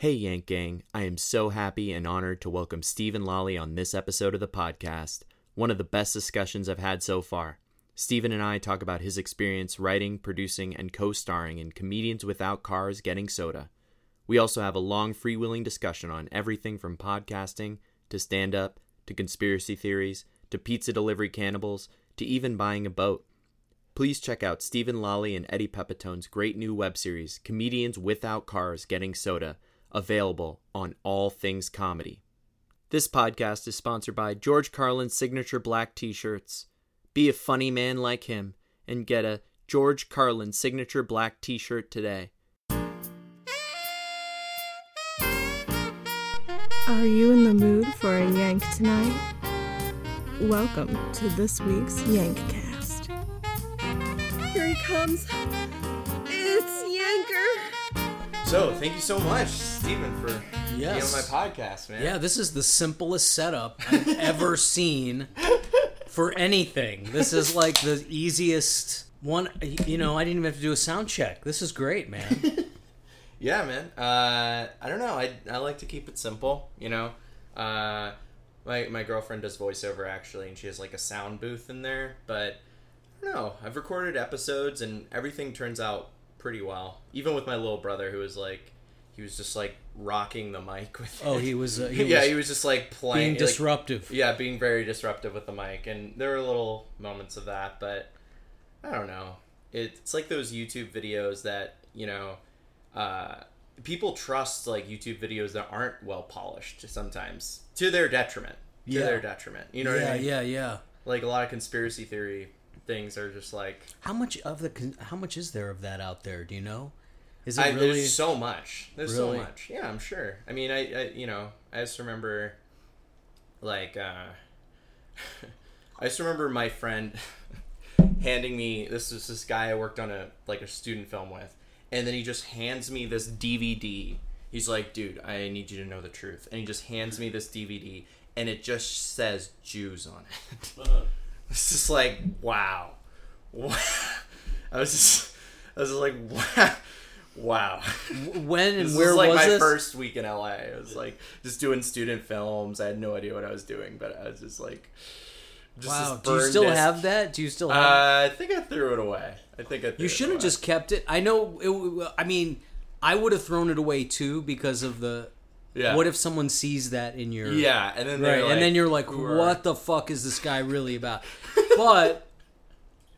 Hey, Yank Gang. I am so happy and honored to welcome Steven Lolli on this episode of the podcast. One of the best discussions I've had so far. Steven and I talk about his experience writing, producing, and co starring in Comedians Without Cars Getting Soda. We also have a long, freewheeling discussion on everything from podcasting to stand up to conspiracy theories to pizza delivery cannibals to even buying a boat. Please check out Steven Lolli and Eddie Pepitone's great new web series, Comedians Without Cars Getting Soda, available on All Things Comedy. This podcast is sponsored by George Carlin's signature black t shirts. Be a funny man like him and get a George Carlin signature black t shirt today. Are you in the mood for a yank tonight? Welcome to this week's Yankcast. Here he comes. It's Yanker. So, thank you so much, Steven, for Yes. being on my podcast, man. Yeah, this is the simplest setup I've ever seen for anything. This is like the easiest one. You know, I didn't even have to do a sound check. This is great, man. Yeah, man. Uh, I don't know. I, I like to keep it simple, you know. Uh, my, my girlfriend does voiceover actually, and she has like a sound booth in there. But I don't know. I've recorded episodes, and everything turns out pretty well. Even with my little brother, who was like, he was just like rocking the mic with. Oh, it. he was. Uh, he yeah, was he was just like playing, being like- disruptive. yeah, being very disruptive with the mic, and there were little moments of that, but I don't know. It's like those YouTube videos that you know, uh, people trust like YouTube videos that aren't well polished sometimes to their detriment. To Yeah. their detriment. You know what yeah, I mean? yeah, yeah. Like a lot of conspiracy theory things are just like How much of the? How much is there of that out there? Do you know? Is it I, really? there's so much. There's so much. Yeah, I'm sure. I mean, I, I you know, I just remember, like, uh, I just remember my friend handing me this is this guy I worked on a like a student film with, and then he just hands me this DVD. He's like, "Dude, I need you to know the truth," and he just hands me this DVD, and it just says Jews on it. it's just like, wow. I was just, I was just like, wow. Wow. when and where was like was my this? first week in LA. I was like just doing student films. I had no idea what I was doing, but I was just like, just wow. Do you still disc. have that? Do you still Uh, have? I think I threw it away. I think I. You should have just kept it. I know. It, I mean, I would have thrown it away too because of the. Yeah. What if someone sees that in your? Yeah, and then Right, like, and then you're like, what the fuck is this guy really about? but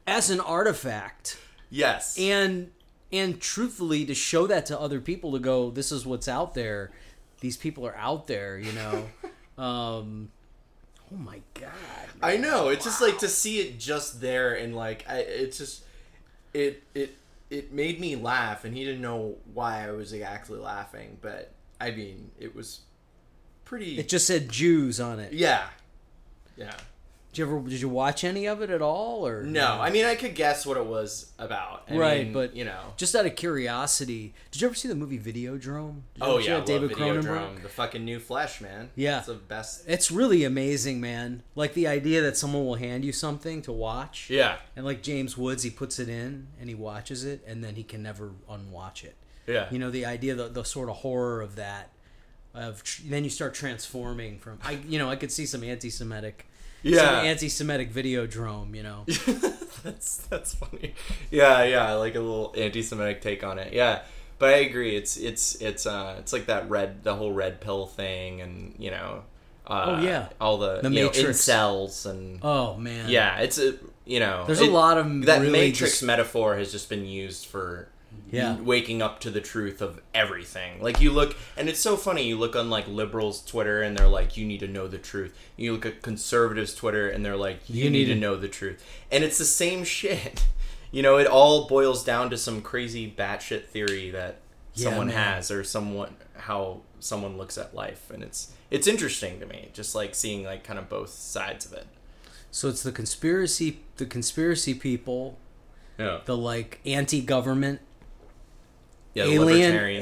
as an artifact, Yes. and and truthfully, to show that to other people to go, this is what's out there. These people are out there, you know. um, oh my god. I know. It's just like to see it just there, and like I, it's just it it it made me laugh, and he didn't know why I was like, actually laughing, but I mean, it was pretty. It just said Jews on it. yeah, yeah. Did you ever did you watch any of it at all or No, I mean I could guess what it was about. I Right, mean, but you know. just out of curiosity, did you ever see the movie Videodrome? Did Oh yeah, David Cronenberg? The fucking new Flesh, man. Yeah. it's the best. It's really amazing, man. Like the idea that someone will hand you something to watch. Yeah, And like James Woods, he puts it in and he watches it and then he can never unwatch it. Yeah. You know, the idea, the, the sort of horror of that. Of tr- then you start transforming from I, you know, I could see some anti-Semitic, some yeah. anti-Semitic Videodrome. You know, that's that's funny. Yeah, yeah, like a little anti-Semitic take on it. Yeah, but I agree. It's it's it's uh it's like that red the whole red pill thing, and you know. Uh, Oh, yeah. all the, The you know, Matrix. incels and oh man, yeah, it's a you know There's a lot of that really Matrix just- metaphor has just been used for Yeah. waking up to the truth of everything. Like you look, and it's so funny. You look on like liberals' Twitter, and they're like, "You need to know the truth." You look at conservatives' Twitter, and they're like, "You, You need, need to know the truth." And it's the same shit. You know, it all boils down to some crazy batshit theory that Yeah, someone man. has, or someone how someone looks at life, and it's it's interesting to me, just like seeing like kind of both sides of it. So it's the conspiracy, the conspiracy people, Yeah, the like anti-government yeah, the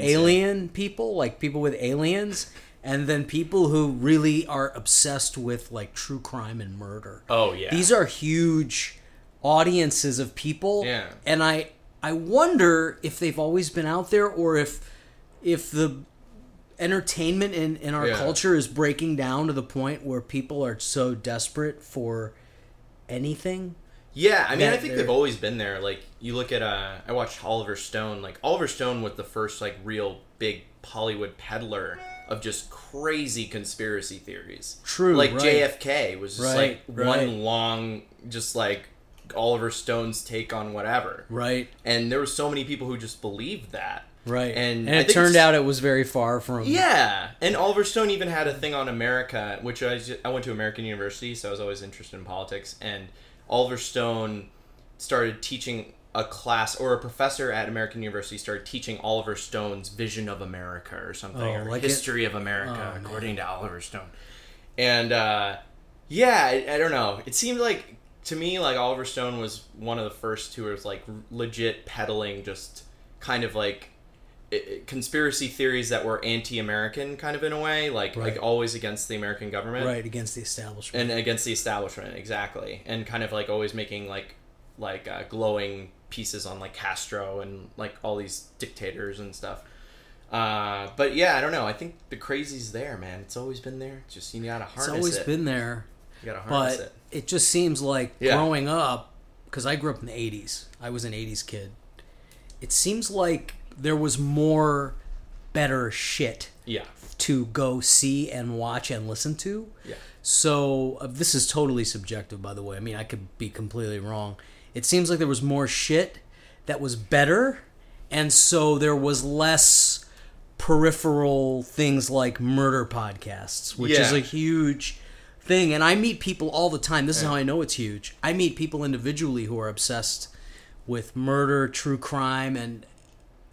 alien yeah. people, like people with aliens, and then people who really are obsessed with like true crime and murder. Oh yeah, These are huge audiences of people. Yeah. And I I wonder if they've always been out there or if if the entertainment in, in our Yeah. culture is breaking down to the point where people are so desperate for anything. Yeah, I mean, I think they're- they've always been there. Like, you look at, uh, I watched Oliver Stone. Like, Oliver Stone was the first, like, real big Hollywood peddler of just crazy conspiracy theories. True, Like, right. JFK was just, Right, like, right. one long, just, like, Oliver Stone's take on whatever. Right. And there were so many people who just believed that. Right. And And, it turned out it was very far from Yeah, and Oliver Stone even had a thing on America, which I I went to American University, so I was always interested in politics. And Oliver Stone started teaching a class, or a professor at American University started teaching Oliver Stone's Vision of America or something, Oh, or like it- History of America, Oh, according to Oliver Stone. And uh, yeah, I, I don't know. It seemed like to me like Oliver Stone was one of the first who was like legit peddling just kind of like conspiracy theories that were anti-American kind of in a way, like Right. like always against the American government right against the establishment. and against the establishment exactly, and kind of like always making like like uh, glowing pieces on like Castro and like all these dictators and stuff. Uh, but yeah, I don't know. I think the crazy's there, man. It's always been there. It's just you gotta harness it. It's always been there, you gotta harness but it. it. just seems like Yeah. growing up because I grew up in the 80s. I was an 80s kid. It seems like there was more better shit Yeah, to go see and watch and listen to. yeah, So uh, this is totally subjective, by the way. I mean, I could be completely wrong. It seems like there was more shit that was better, and so there was less peripheral things like murder podcasts, which is a huge thing. And I meet people all the time. This is how I know it's huge. I meet people individually who are obsessed with murder, true crime, and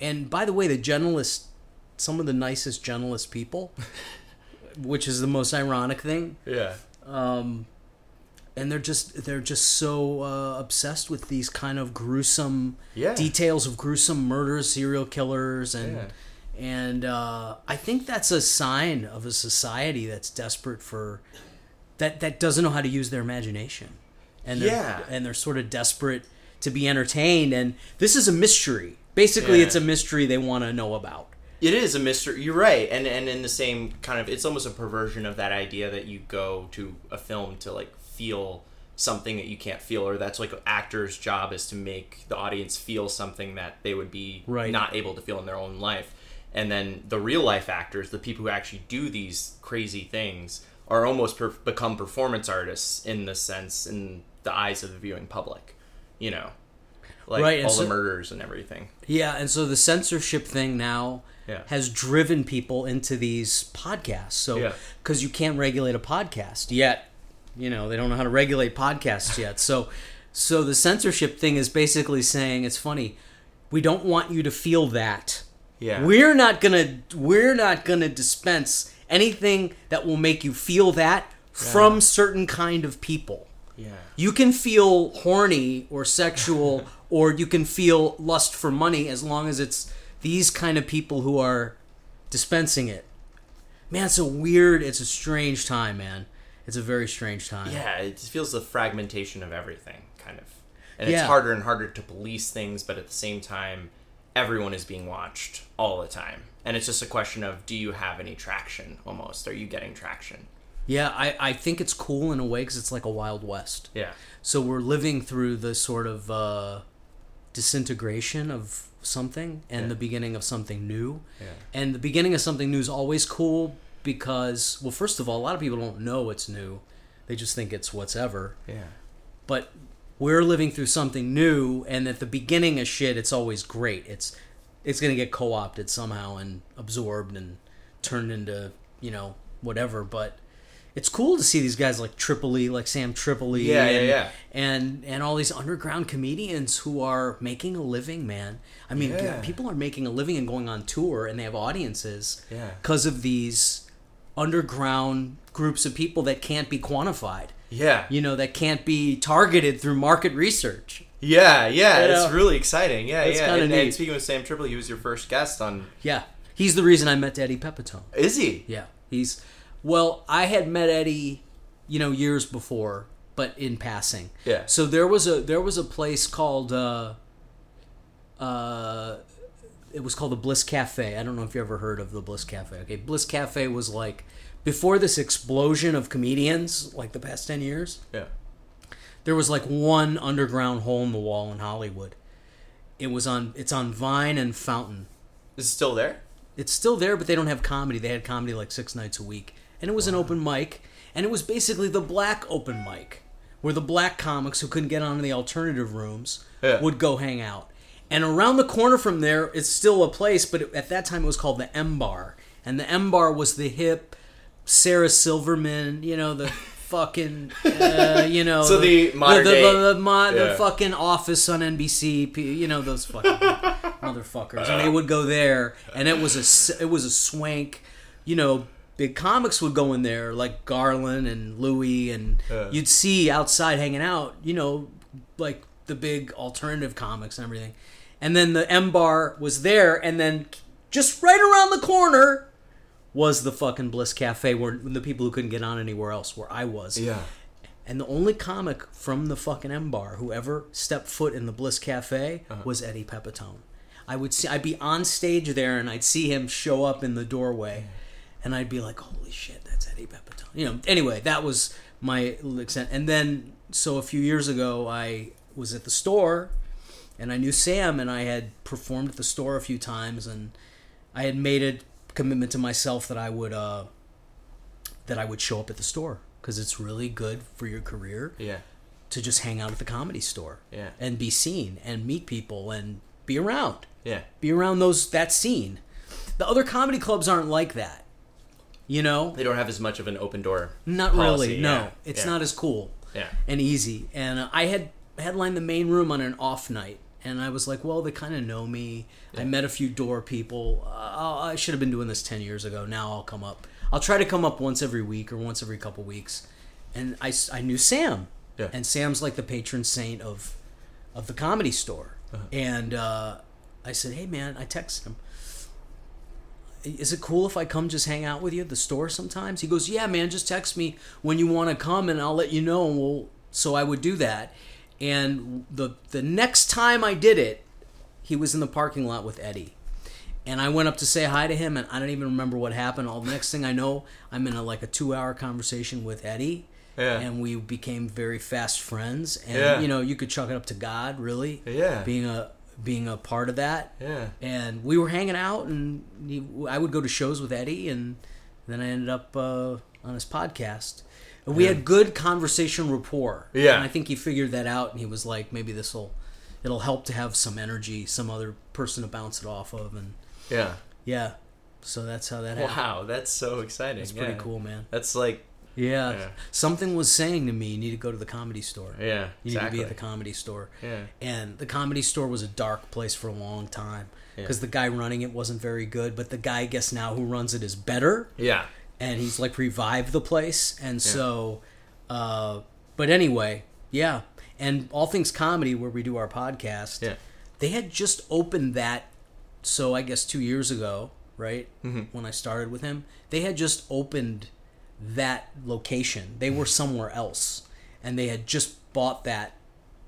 and by the way, the journalists, some of the nicest journalist people, which is the most ironic thing yeah. um, and they're just they're just so uh, obsessed with these kind of gruesome Yeah. details of gruesome murders, serial killers, and Yeah. and uh, I think that's a sign of a society that's desperate for that that doesn't know how to use their imagination, and they're, Yeah. and they're sort of desperate to be entertained. And this is a mystery. Basically, Yeah. it's a mystery they want to know about. It is a mystery. You're right, and and in the same kind of, it's almost a perversion of that idea that you go to a film to like feel something that you can't feel, or that's like an actor's job is to make the audience feel something that they would be Right. not able to feel in their own life. And then the real life actors, the people who actually do these crazy things, are almost per- become performance artists in the sense in the eyes of the viewing public. You know, like Right, all the murders and everything. Yeah, and so the censorship thing now Yeah. has driven people into these podcasts. So Yeah. because you can't regulate a podcast yet, you know they don't know how to regulate podcasts yet. So so the censorship thing is basically saying it's funny. We don't want you to feel that. Yeah. We're not gonna we're not gonna dispense anything that will make you feel that from certain kind of people. Yeah. You can feel horny or sexual, or you can feel lust for money as long as it's these kind of people who are dispensing it. Man, it's a weird, it's a strange time, man. It's a very strange time. Yeah, it feels the fragmentation of everything, kind of. And Yeah. it's harder and harder to police things, but at the same time, everyone is being watched all the time. And it's just a question of do you have any traction almost? Are you getting traction? Yeah, I, I think it's cool in a way because it's like a Wild West. Yeah. So we're living through the sort of uh, disintegration of something and Yeah. the beginning of something new. Yeah. And the beginning of something new is always cool because, well, first of all, a lot of people don't know it's new. They just think it's what's ever. Yeah. But we're living through something new, and at the beginning of shit, it's always great. It's it's gonna get co-opted somehow and absorbed and turned into you know whatever. But it's cool to see these guys like Tripoli, like Sam Tripoli, Yeah, yeah, and, yeah. and and all these underground comedians who are making a living, man. I mean, Yeah. People are making a living and going on tour, and they have audiences Yeah. because of these underground groups of people that can't be quantified Yeah. you know that can't be targeted through market research Yeah, yeah. You It's know? really exciting. Yeah, It's yeah. And, and speaking with Sam Tripoli, he was your first guest on. yeah he's the reason i met eddie pepitone Is he? yeah he's well i had met eddie you know years before but in passing Yeah. so there was a there was a place called uh uh it was called the Bliss Cafe. I don't know if you ever heard of the Bliss Cafe. Okay, Bliss Cafe was like before this explosion of comedians, like the past ten years. Yeah. There was like one underground hole in the wall in Hollywood. It was on. It's on Vine and Fountain. Is it still there? It's still there, but they don't have comedy. They had comedy like six nights a week, and it was an open mic, and it was basically the black open mic, where the black comics who couldn't get on in the alternative rooms Yeah. would go hang out. And around the corner from there, it's still a place, but at that time it was called the M Bar, and the M Bar was the hip Sarah Silverman, you know the. Fucking, uh, you know, So the modern the, day- the, the, mo- the fucking office on NBC, you know those fucking motherfuckers, and they would go there, and it was a it was a swank, you know. Big comics would go in there, like Garland and Louis, and you'd see outside hanging out, you know, like the big alternative comics and everything. And then the M Bar was there, and then just right around the corner was the fucking Bliss Cafe, where the people who couldn't get on anywhere else, where I was. Yeah. And the only comic from the fucking M Bar who ever stepped foot in the Bliss Cafe Uh-huh. was Eddie Pepitone. I would see, I'd be on stage there, and I'd see him show up in the doorway, and I'd be like, "Holy shit, that's Eddie Pepitone!" You know. Anyway, that was my extent. And then, so a few years ago, I was at the store, and I knew Sam, and I had performed at the store a few times, and I had made a commitment to myself that I would uh, that I would show up at the store because it's really good for your career Yeah. to just hang out at the comedy store Yeah. and be seen and meet people and be around Yeah. be around those that scene the other comedy clubs aren't like that you know? They don't have as much of an open door. not policy, really no. Yeah, it's yeah. not as cool Yeah. and easy. And uh, i had headlined the main room on an off night and i was like well they kind of know me. I met a few door people. Uh, i should have been doing this 10 years ago. Now i'll come up. I'll try to come up once every week or once every couple weeks. And I, I knew sam. Yeah. and sam's like the patron saint of of the comedy store. And uh, i said hey man i texted him is it cool if I come just hang out with you at the store sometimes? He goes, yeah, man, just text me when you want to come and I'll let you know. And we'll, so I would do that. And the, the next time I did it, he was in the parking lot with Eddie. And I went up to say hi to him and I don't even remember what happened. All the next thing I know, I'm in a, like a two hour conversation with Eddie. Yeah. And we became very fast friends. And, Yeah. you know, you could chalk it up to God, really. Yeah. Being a, being a part of that Yeah. and we were hanging out and he, i would go to shows with eddie and then i ended up uh, on his podcast and we had good conversation rapport Yeah. and i think he figured that out and he was like maybe this will it'll help to have some energy some other person to bounce it off of and Yeah. yeah so that's how that happened Wow, that's so exciting. it's pretty Yeah. cool man That's like yeah. Yeah. something was saying to me you need to go to the comedy store yeah, you exactly. need to be at the comedy store. Yeah. And the comedy store was a dark place for a long time Yeah. because the guy running it wasn't very good, but the guy, I guess now who runs it is better, yeah. and he's like revived the place. And so, uh, but anyway, yeah. And All Things Comedy, where we do our podcast, Yeah. they had just opened that. So I guess two years ago, right Mm-hmm. when I started with him, they had just opened that location. They were somewhere else, and they had just bought that,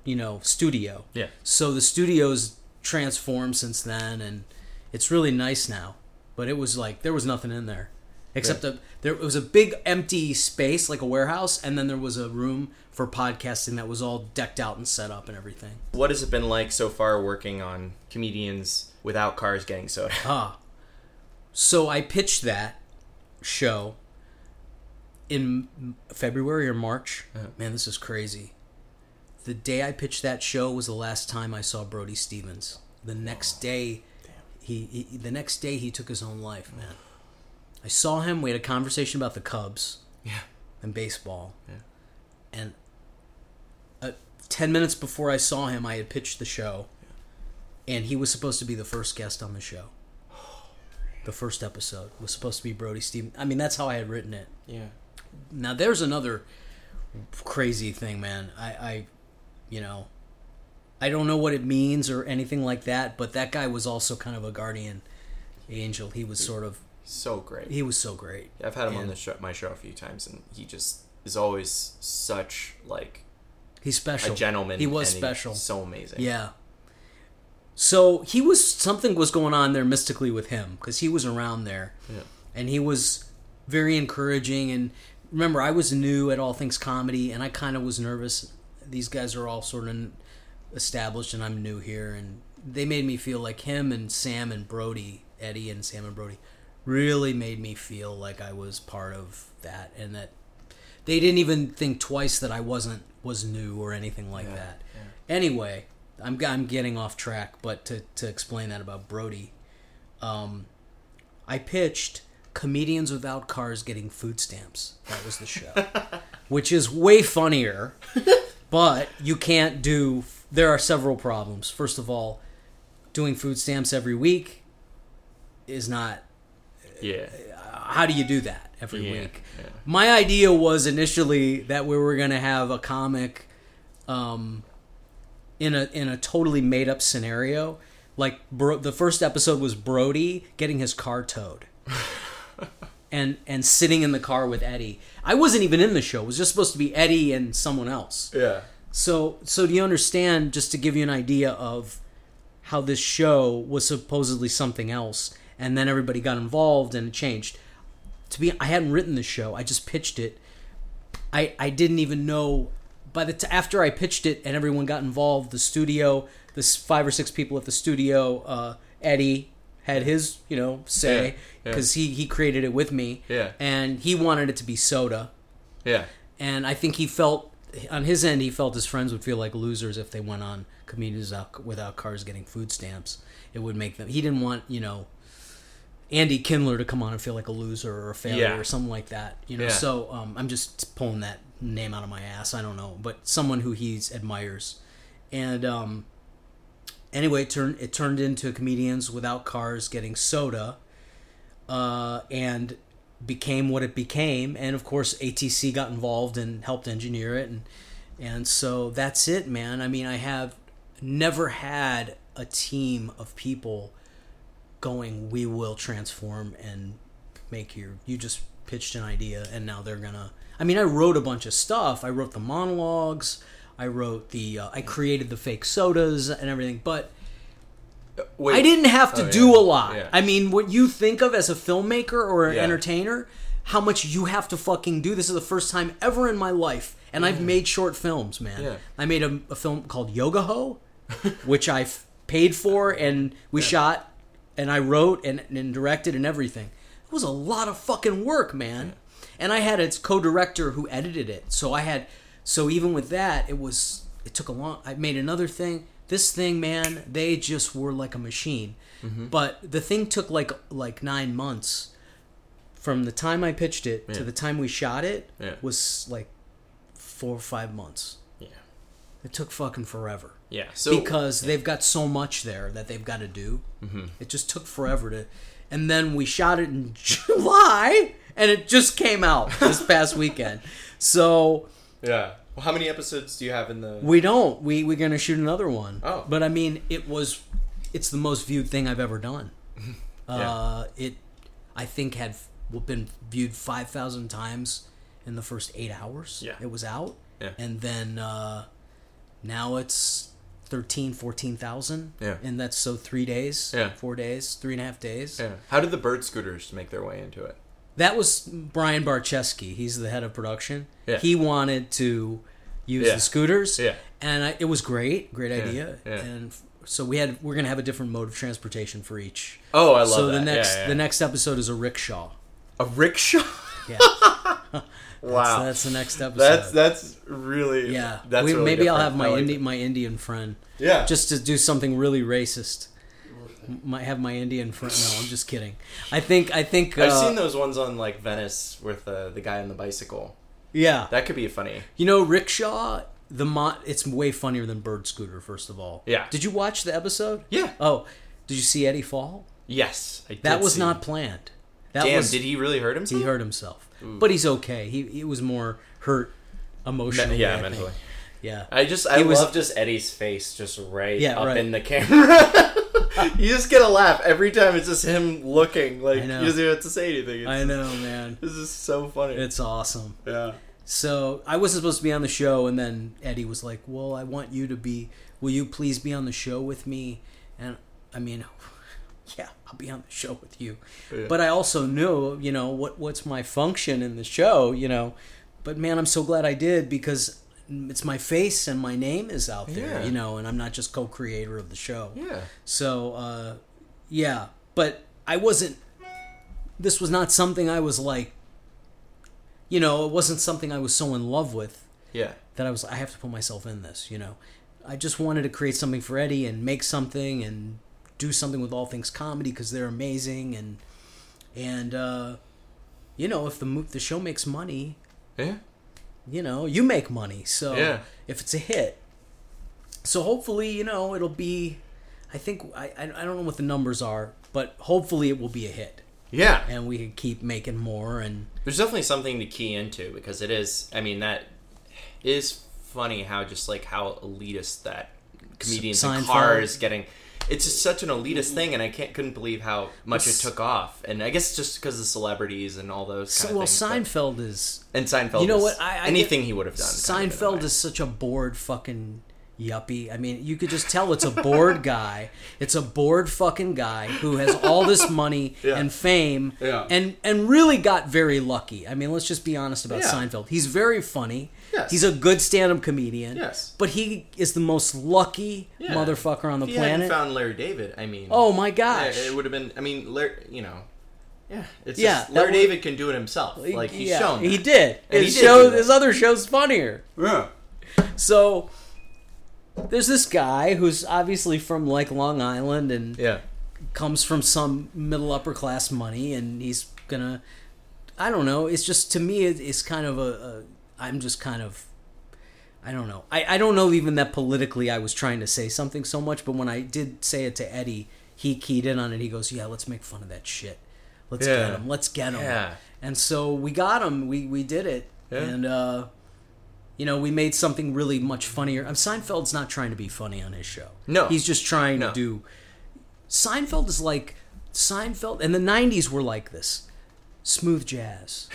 you know, studio. Yeah. So the studio's transformed since then, and it's really nice now. But it was like there was nothing in there, except a there was a big empty space like a warehouse, and then there was a room for podcasting that was all decked out and set up and everything. What has it been like so far working on comedians without cars getting soda? Ah. So I pitched that show in February or March. Man, this is crazy. The day I pitched that show was the last time I saw Brody Stevens. The next day, he, he the next day he took his own life. Man, I saw him. We had a conversation about the Cubs Yeah. and baseball. Yeah. And uh, ten minutes before I saw him, I had pitched the show, and he was supposed to be the first guest on the show. The first episode was supposed to be Brody Stevens. I mean, that's how I had written it. Yeah. Now there's another crazy thing, man. I, I, you know, I don't know what it means or anything like that, but that guy was also kind of a guardian angel. He was sort of, So great. he was so great. I've had him on the show, my show a few times, and he just is always such like He's special. a gentleman. He was and special. so amazing. Yeah. So he was something was going on there mystically with him because he was around there, Yeah. and he was very encouraging. And remember, I was new at All Things Comedy, and I kind of was nervous. These guys are all sort of established, and I'm new here, and they made me feel like him and Sam and Brody, Eddie and Sam and Brody, really made me feel like I was part of that, and that they didn't even think twice that I wasn't was new or anything like that. Anyway, I'm I'm getting off track, but to to explain that about Brody, um, I pitched comedians without cars getting food stamps. That was the show, which is way funnier, but you can't do. There are several problems. First of all, doing food stamps every week is not Yeah. how do you do that every Yeah, week? yeah. My idea was initially that we were going to have a comic um, in a in a totally made up scenario. Like Bro- the first episode was Brody getting his car towed. and and sitting in the car with Eddie. I wasn't even in the show. It was just supposed to be Eddie and someone else. Yeah. So so do you understand just to give you an idea of how this show was supposedly something else and then everybody got involved and it changed. To be I hadn't written the show. I just pitched it. I I didn't even know by the t- after I pitched it and everyone got involved, the studio, this five or six people at the studio, uh, Eddie had his, you know, say Yeah, yeah. because he he created it with me. Yeah. And he wanted it to be soda Yeah. and I think he felt on his end he felt his friends would feel like losers if they went on comedians without, without cars getting food stamps. It would make them. He didn't want you know Andy Kindler to come on and feel like a loser or a failure Yeah. or something like that. You know, Yeah. so um, I'm just pulling that name out of my ass. I don't know, but someone who he admires, and um, anyway, it turned it turned into comedians without cars getting soda, uh, and became what it became. And of course, ATC got involved and helped engineer it, and and so that's it, man. I mean, I have never had a team of people going, "We will transform and make your." You just pitched an idea, and now they're gonna. I mean, I wrote a bunch of stuff. I wrote the monologues. I wrote the. Uh, I created the fake sodas and everything, but. Wait. I didn't have to Oh, do yeah. a lot. Yeah. I mean, what you think of as a filmmaker or an Yeah. entertainer, how much you have to fucking do. This is the first time ever in my life, and I've made short films, man. I made a, a film called Yoga Ho, which I paid for, and we shot, and I wrote and, and directed and everything. It was a lot of fucking work, man. And I had its co-director who edited it, so I had. So even with that, it was. It took a long. I made another thing. This thing, man, they just were like a machine. Mm-hmm. But the thing took like like nine months from the time I pitched it to the time we shot it Yeah. was like four or five months. Yeah. It took fucking forever Yeah. So because they've got so much there that they've got to do. Mm-hmm. It just took forever to, and then we shot it in July, and it just came out this past weekend. So yeah. Well, how many episodes do you have in the? we don't. We we're gonna shoot another one. Oh. but I mean, it was, it's the most viewed thing I've ever done. Yeah. Uh, it, I think had been viewed five thousand times in the first eight hours. Yeah. it was out. Yeah. and then uh, now it's 13, 14,000. Yeah. and that's so three days. Yeah. four days, three and a half days. Yeah. How did the bird scooters make their way into it? That was Brian Barcheski. He's the head of production. Yeah. He wanted to use Yeah. the scooters. Yeah. And I, it was great, great idea. And so we had we're gonna have a different mode of transportation for each. Oh, I love so that. the next the next episode is a rickshaw. a rickshaw. Yeah. wow. So that's the next episode. That's that's really yeah. That's We- really maybe I'll have my like Indi- my Indian friend Yeah. just to do something really racist. Might have my Indian friend. No, I'm just kidding. I think I think I've uh, seen those ones on like Venice with uh, the guy on the bicycle. Yeah. That could be funny. You know, rickshaw. The mo- it's way funnier than bird scooter. First of all, Yeah. Did you watch the episode? Yeah. Oh, did you see Eddie fall? Yes. I That was not planned. That Damn. was did he really hurt himself? he hurt himself, but he's okay. He he was more hurt emotionally. yeah, I think. mentally. Yeah. I just I was- love just Eddie's face just right Yeah, up right. in the camera. you just get a laugh every time. It's just him looking like he doesn't even have to say anything. It's, I know, man. This is so funny. It's awesome. yeah. So I wasn't supposed to be on the show, and then Eddie was like, "Well, I want you to be. Will you please be on the show with me?" and I mean, yeah, I'll be on the show with you. Yeah. But I also knew, you know, what what's my function in the show, you know. But man, I'm so glad I did because it's my face and my name is out there, Yeah. you know, and I'm not just co-creator of the show. Yeah. So, uh, yeah, but I wasn't. This was not something I was like. You know, it wasn't something I was so in love with Yeah. that I was. I have to put myself in this. You know, I just wanted to create something for Eddie and make something and do something with all things comedy because they're amazing and and uh, you know if the mo- the show makes money, Yeah. You know you make money. So Yeah. if it's a hit, so hopefully you know it'll be. I think I I don't know what the numbers are, but hopefully it will be a hit Yeah. and we can keep making more and There's definitely something to key into because it is. I mean, that is funny how just like how elitist that comedians Seinfeld. cars getting. It's just such an elitist thing, and I can't couldn't believe how much it took off. And I guess just because of celebrities and all those. So, of well things, but- Seinfeld is and Seinfeld. You know is what? I- I anything get- he would have done. kind of Seinfeld is such a bored fucking yuppie. I mean, you could just tell it's a bored guy. It's a bored fucking guy who has all this money Yeah. and fame Yeah. and and really got very lucky. I mean, let's just be honest about Yeah. Seinfeld. He's very funny. Yes. He's a good stand-up comedian. Yes. But he is the most lucky Yeah. motherfucker on the If he hadn't planet. found Larry David, I mean. oh my yeah, gosh. it would have been. I mean, Larry, you know. Yeah, it's Yeah, just, Larry would- David can do it himself. Like he's yeah, shown. He that. did. And he His did show his other show's funnier. Yeah. So there's this guy who's obviously from like Long Island and Yeah. comes from some middle upper class money and he's gonna I don't know, it's just to me it's kind of a, a I'm just kind of I don't know. I, I don't know even that politically I was trying to say something so much, but when I did say it to Eddie, he keyed in on it. He goes, "Yeah, let's make fun of that shit. Let's Yeah. get him. Let's get him." Yeah. And so we got him. We we did it. Yeah. And uh you know, we made something really much funnier. Um, Seinfeld's not trying to be funny on his show. No. He's just trying No. to do Seinfeld is like Seinfeld and the 90s were like this. Smooth jazz.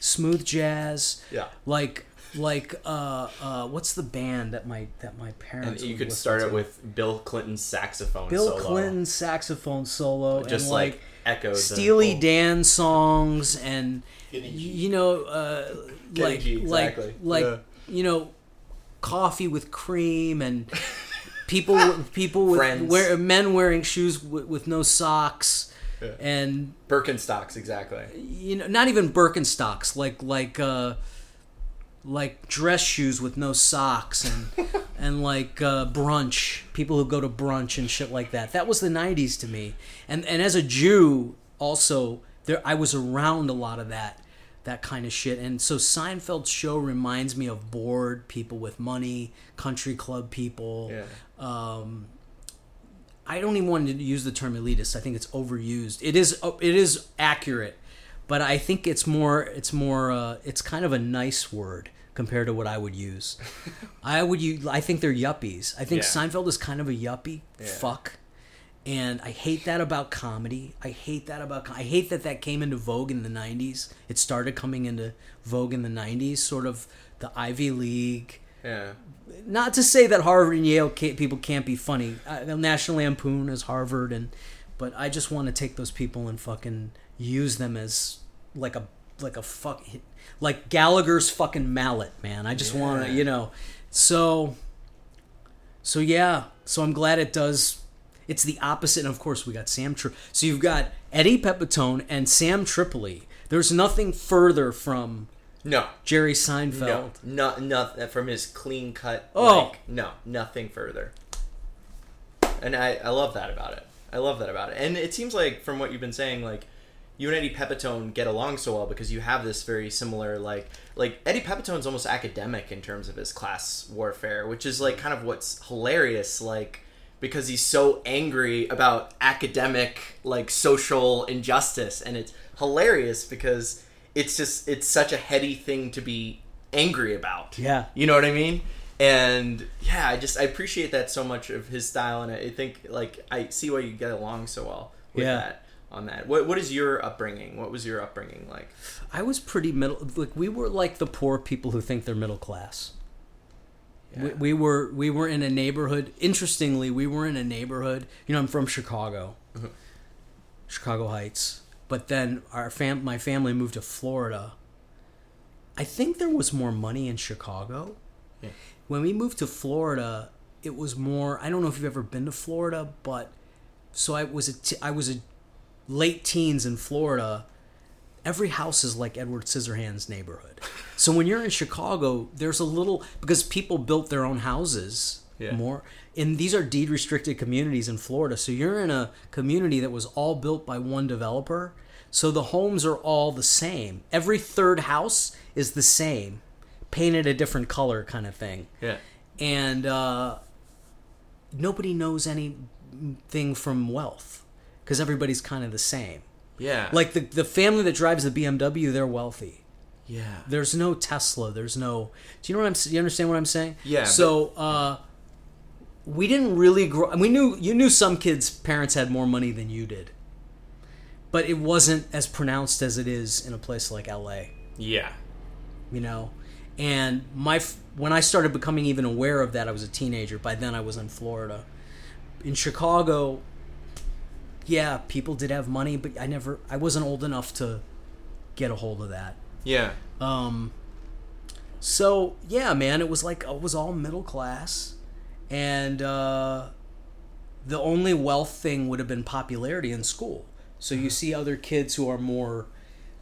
Smooth jazz. Yeah. Like like uh uh what's the band that my that my And parents you could start to? it with Bill Clinton's saxophone Bill solo. Clinton's saxophone solo just and like, like echoed the Steely whole- Dan songs and you know uh, like exactly. like like Yeah. you know coffee with cream and people people with wear, men wearing shoes with, with no socks Yeah. and Birkenstocks, exactly. you know not even Birkenstocks like like uh like dress shoes with no socks and and like uh, brunch people who go to brunch and shit like that that was the 90s to me and and as a Jew also there I was around a lot of that that kind of shit and so Seinfeld's show reminds me of bored people with money country club people Yeah. um, I don't even want to use the term elitist. I think it's overused. It is it is accurate, but I think it's more it's more uh, it's kind of a nice word compared to what I would use. I would use I think they're yuppies. I think Yeah. Seinfeld is kind of a yuppie Yeah. fuck. And I hate that about comedy. I hate that about com- I hate that that came into vogue in the 90s. It started coming into vogue in the 90s, sort of the Ivy League, Yeah. not to say that Harvard and Yale can't, people can't be funny. Uh, National Lampoon is Harvard, and but I just want to take those people and fucking use them as like a like a fuck like Gallagher's fucking mallet, man. I just want to, you know. So so yeah, so I'm glad it does. It's the opposite, and of course we got Sam. Tri- so you've got Eddie Pepitone and Sam Tripoli. There's nothing further from No. Jerry. Seinfeld. No. No. Uh, from his clean cut. Oh. Like, no. Nothing further. And I, I love that about it. I love that about it. And it seems like from what you've been saying, like you and Eddie Pepitone get along so well because you have this very similar like like Eddie Pepitone's almost academic in terms of his class warfare, which is like kind of what's hilarious, like because he's so angry about academic like social injustice and it's hilarious because it's just it's such a heady thing to be angry about. Yeah. You know what I mean? And yeah, I just I appreciate that so much of his style, and I think like I see why you get along so well with Yeah. that on that. What what is your upbringing? What was your upbringing like? I was pretty middle. Like we were like the poor people who think they're middle class. We, we were we were in a neighborhood. Interestingly, we were in a neighborhood. You know, I'm from Chicago, mm-hmm. Chicago Heights. But then our fam, my family moved to Florida. I think there was more money in Chicago. Yeah. When we moved to Florida, it was more. I don't know if you've ever been to Florida, but so I was a t- I was a late teens in Florida. Every house is like Edward Scissorhands' neighborhood. So when you're in Chicago, there's a little because people built their own houses Yeah. more. And these are deed restricted communities in Florida. So you're in a community that was all built by one developer. So the homes are all the same. Every third house is the same, painted a different color kind of thing Yeah. and uh, nobody knows anything from wealth because everybody's kind of the same. Yeah. Like the the family that drives the BMW, they're wealthy. yeah. There's no Tesla. There's no. Do you know what I'm? s- You understand what I'm saying? Yeah, So uh, we didn't really grow. We knew you knew some kids' parents had more money than you did, but it wasn't as pronounced as it is in a place like LA Yeah. you know and my when i started becoming even aware of that i was a teenager by then i was in florida in chicago yeah people did have money but i never i wasn't old enough to get a hold of that Yeah. um so yeah man it was like it was all middle class and uh the only wealth thing would have been popularity in school so you see other kids who are more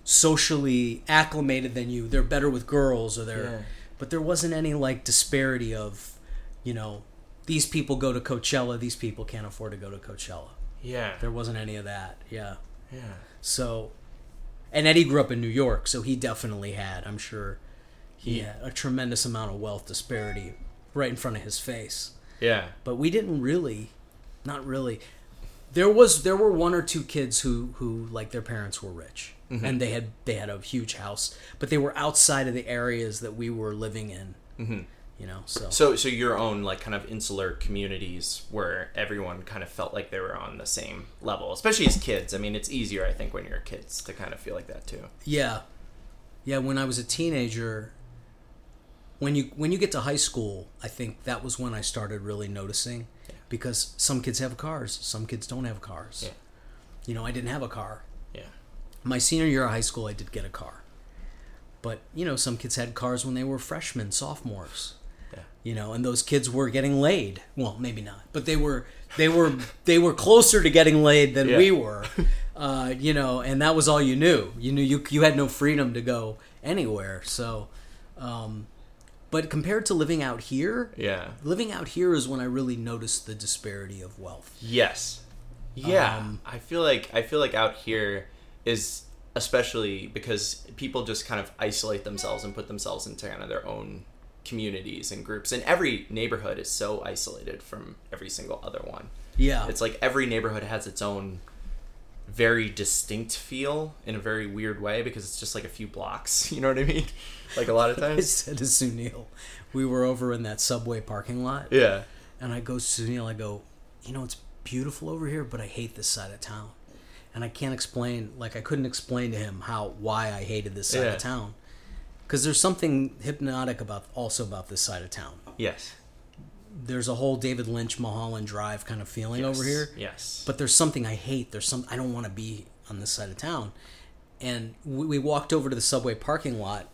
socially acclimated than you they're better with girls or they're Yeah. but there wasn't any like disparity of you know these people go to coachella these people can't afford to go to coachella Yeah. there wasn't any of that yeah Yeah. so, and Eddie grew up in New York, so he definitely had, I'm sure, he Yeah. had a tremendous amount of wealth disparity right in front of his face. Yeah. But we didn't really, not really. There was there were one or two kids who who like their parents were rich and they had they had a huge house, but they were outside of the areas that we were living in. Mhm. You know, so, So, so your own like kind of insular communities where everyone kind of felt like they were on the same level, especially as kids. I mean, it's easier, I think, when you're kids to kind of feel like that too. Yeah, yeah. When I was a teenager, when you when you get to high school, I think that was when I started really noticing, because some kids have cars, some kids don't have cars. Yeah. You know, I didn't have a car. Yeah. My senior year of high school, I did get a car, but you know, some kids had cars when they were freshmen, sophomores. Yeah. You know, and those kids were getting laid. Well, maybe not, but they were they were they were closer to getting laid than Yeah. we were. Uh, you know, and that was all you knew. You knew you you had no freedom to go anywhere. So, um, but compared to living out here, Yeah. living out here is when I really noticed the disparity of wealth. Yes. Yeah. Um, I feel like I feel like out here is especially because people just kind of isolate themselves and put themselves into kind of their own communities and groups and every neighborhood is so isolated from every single other one. Yeah, It's like every neighborhood has its own very distinct feel in a very weird way because it's just like a few blocks. You know what I mean? Like a lot of times. I said to Sunil, we were over in that subway parking lot, Yeah. and I go to Sunil, I go, you know, it's beautiful over here, but I hate this side of town, and I can't explain, like I couldn't explain to him how why I hated this side Yeah. of town, because there's something hypnotic about also about this side of town. Yes. There's a whole David Lynch Mulholland Drive kind of feeling over here. Yes. but there's something I hate. There's some I don't want to be on this side of town. And we, we walked over to the subway parking lot.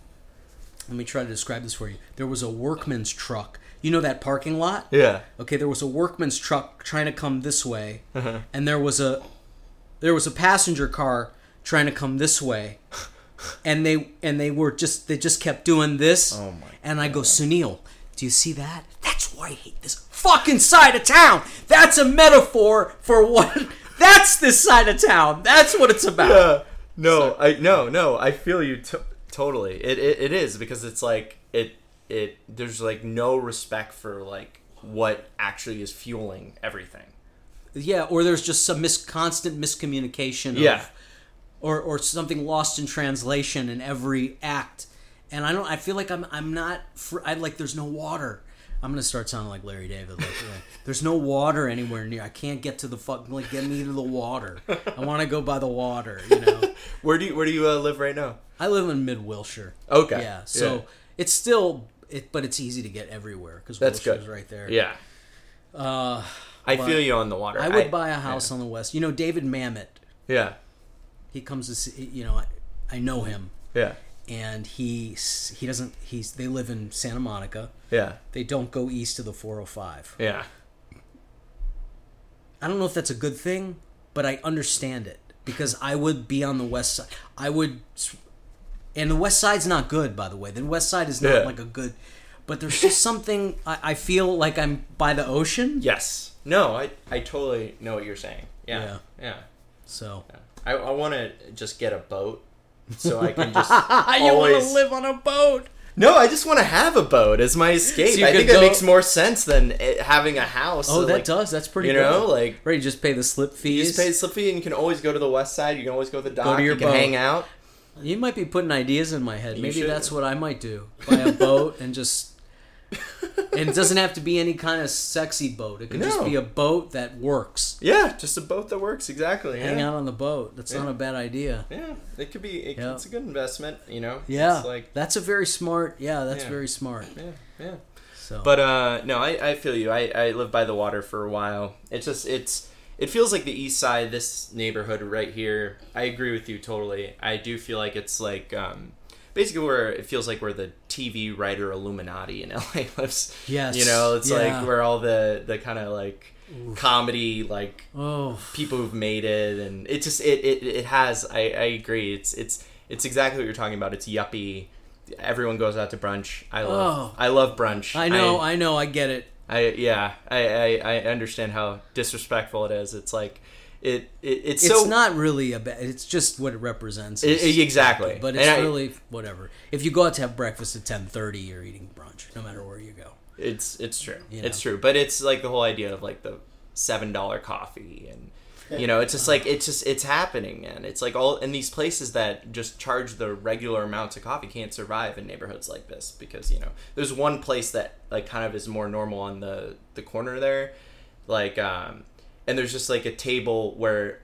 Let me try to describe this for you. There was a workman's truck. You know that parking lot? yeah. Okay, there was a workman's truck trying to come this way, Uh-huh. and there was a there was a passenger car trying to come this way. And they and they were just they just kept doing this. Oh my And I go, Sunil, do you see that? That's why I hate this fucking side of town. That's a metaphor for what that's this side of town. That's what it's about. Yeah. No, I no no. I feel you t- totally. It, it it is because it's like it it. There's like no respect for like what actually is fueling everything. Yeah, or there's just some mis- constant miscommunication. Of, Yeah. or or something lost in translation in every act. And I don't. I feel like I'm. I'm not. Fr- I like. There's no water. I'm gonna start sounding like Larry David. Like, yeah, there's no water anywhere near. I can't get to the fuck. Like, get me to the water. I want to go by the water. You know. Where do you where do you uh, live right now? I live in Mid Wilshire. Okay. Yeah. So Yeah. it's still it, but it's easy to get everywhere because That's Wilshire's good. right there. Yeah. Uh, I feel you on the water. I would buy a house on the west. You know, David Mamet. Yeah. He comes to see. You know, I, I know him, Yeah. And he he doesn't. He's they live in Santa Monica. Yeah. They don't go east of the 405. Yeah. I don't know if that's a good thing, but I understand it because I would be on the west side. I would, and the west side's not good, by the way. The west side is not Yeah. like a good, but there's just something. I, I feel like I'm by the ocean. Yes. No, I I totally know what you're saying. Yeah. Yeah. Yeah. So I, I want to just get a boat so I can just you want to live on a boat? No, I just want to have a boat as my escape. So I think that makes more sense than it, having a house. Oh, So, that like, does. That's pretty. You good. know, like right? You just pay the slip fees. you just pay the slip fee and you can always go to the west side. You can always go to the dock. Go to your you can boat. hang out. You might be putting ideas in my head. You Maybe should. that's what I might do. Buy a boat and just. And it doesn't have to be any kind of sexy boat. It could just be a boat that works. Yeah, just a boat that works exactly. Hang yeah. out on the boat. That's not a bad idea. Yeah, it could be. It, Yeah. It's a good investment. You know. Yeah, It's like that's a very smart. Yeah, that's Yeah. very smart. yeah, yeah. So, But uh, no, I, I feel you. I, I lived by the water for a while. It's just it's it feels like the east side, this neighborhood right here. I agree with you totally. I do feel like it's like um, basically where it feels like where the TV writer Illuminati in LA lives. Yes, you know, it's yeah. like where all the the kind of like comedy like oh, people who've made it and it just it it, it has I, I agree it's it's it's exactly what you're talking about it's yuppie everyone goes out to brunch i love Oh. i love brunch I know, I, know, I get it. I yeah, I, I I understand how disrespectful it is. It's like it, it it's, It's so not really a bad. It's just what it represents. it- exactly. but And it's I- really whatever. If you go out to have breakfast at ten thirty, you're eating brunch, no matter where you go. it's it's true. You It's true. But it's like the whole idea of like the seven dollar coffee and you know it's just like it's just it's happening man it's like all in these places that just charge the regular amounts of coffee can't survive in neighborhoods like this because you know there's one place that like kind of is more normal on the the corner there like um and there's just like a table where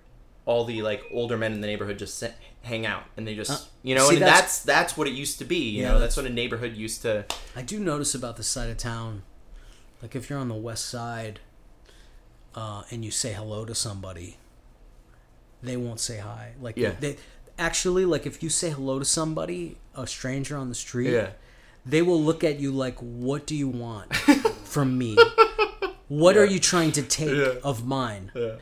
all the like older men in the neighborhood just sit, hang out and they just Uh, you know see, and that's- that's that's what it used to be you Yeah, know that's that's- what a neighborhood used to I do notice about this side of town, like if you're on the west side, uh, and you say hello to somebody, they won't say hi. Like Yeah. they actually like if you say hello to somebody, a stranger on the street, yeah they will look at you like, "What do you want from me? What are you trying to take Yeah. of mine?" yeah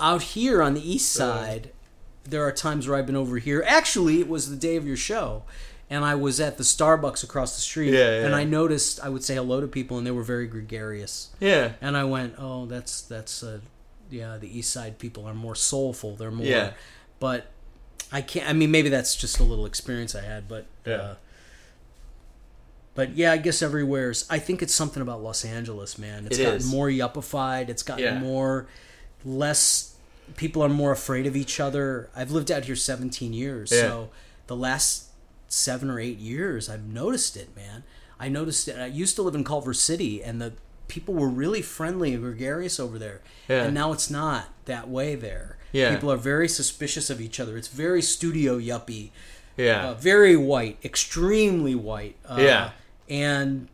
Out here on the east side, there are times where I've been over here. Actually, it was the day of your show, and I was at the Starbucks across the street, Yeah, yeah. and I noticed I would say hello to people, and they were very gregarious, yeah and I went, "Oh, that's that's uh, yeah, the east side people are more soulful. They're more." Yeah. But I can't. I mean, maybe that's just a little experience I had, but Yeah. Uh, but yeah, I guess everywhere's. I think it's something about Los Angeles, man. It's It gotten is. more yuppified. It's gotten Yeah. more, less. People are more afraid of each other. I've lived out here 17 years, Yeah. so the last seven or eight years, I've noticed it, man. I noticed it. I used to live in Culver City, and the people were really friendly and gregarious over there. Yeah. And now it's not that way there. Yeah. People are very suspicious of each other. It's very studio yuppie yeah uh, very white, extremely white. Uh, Yeah. And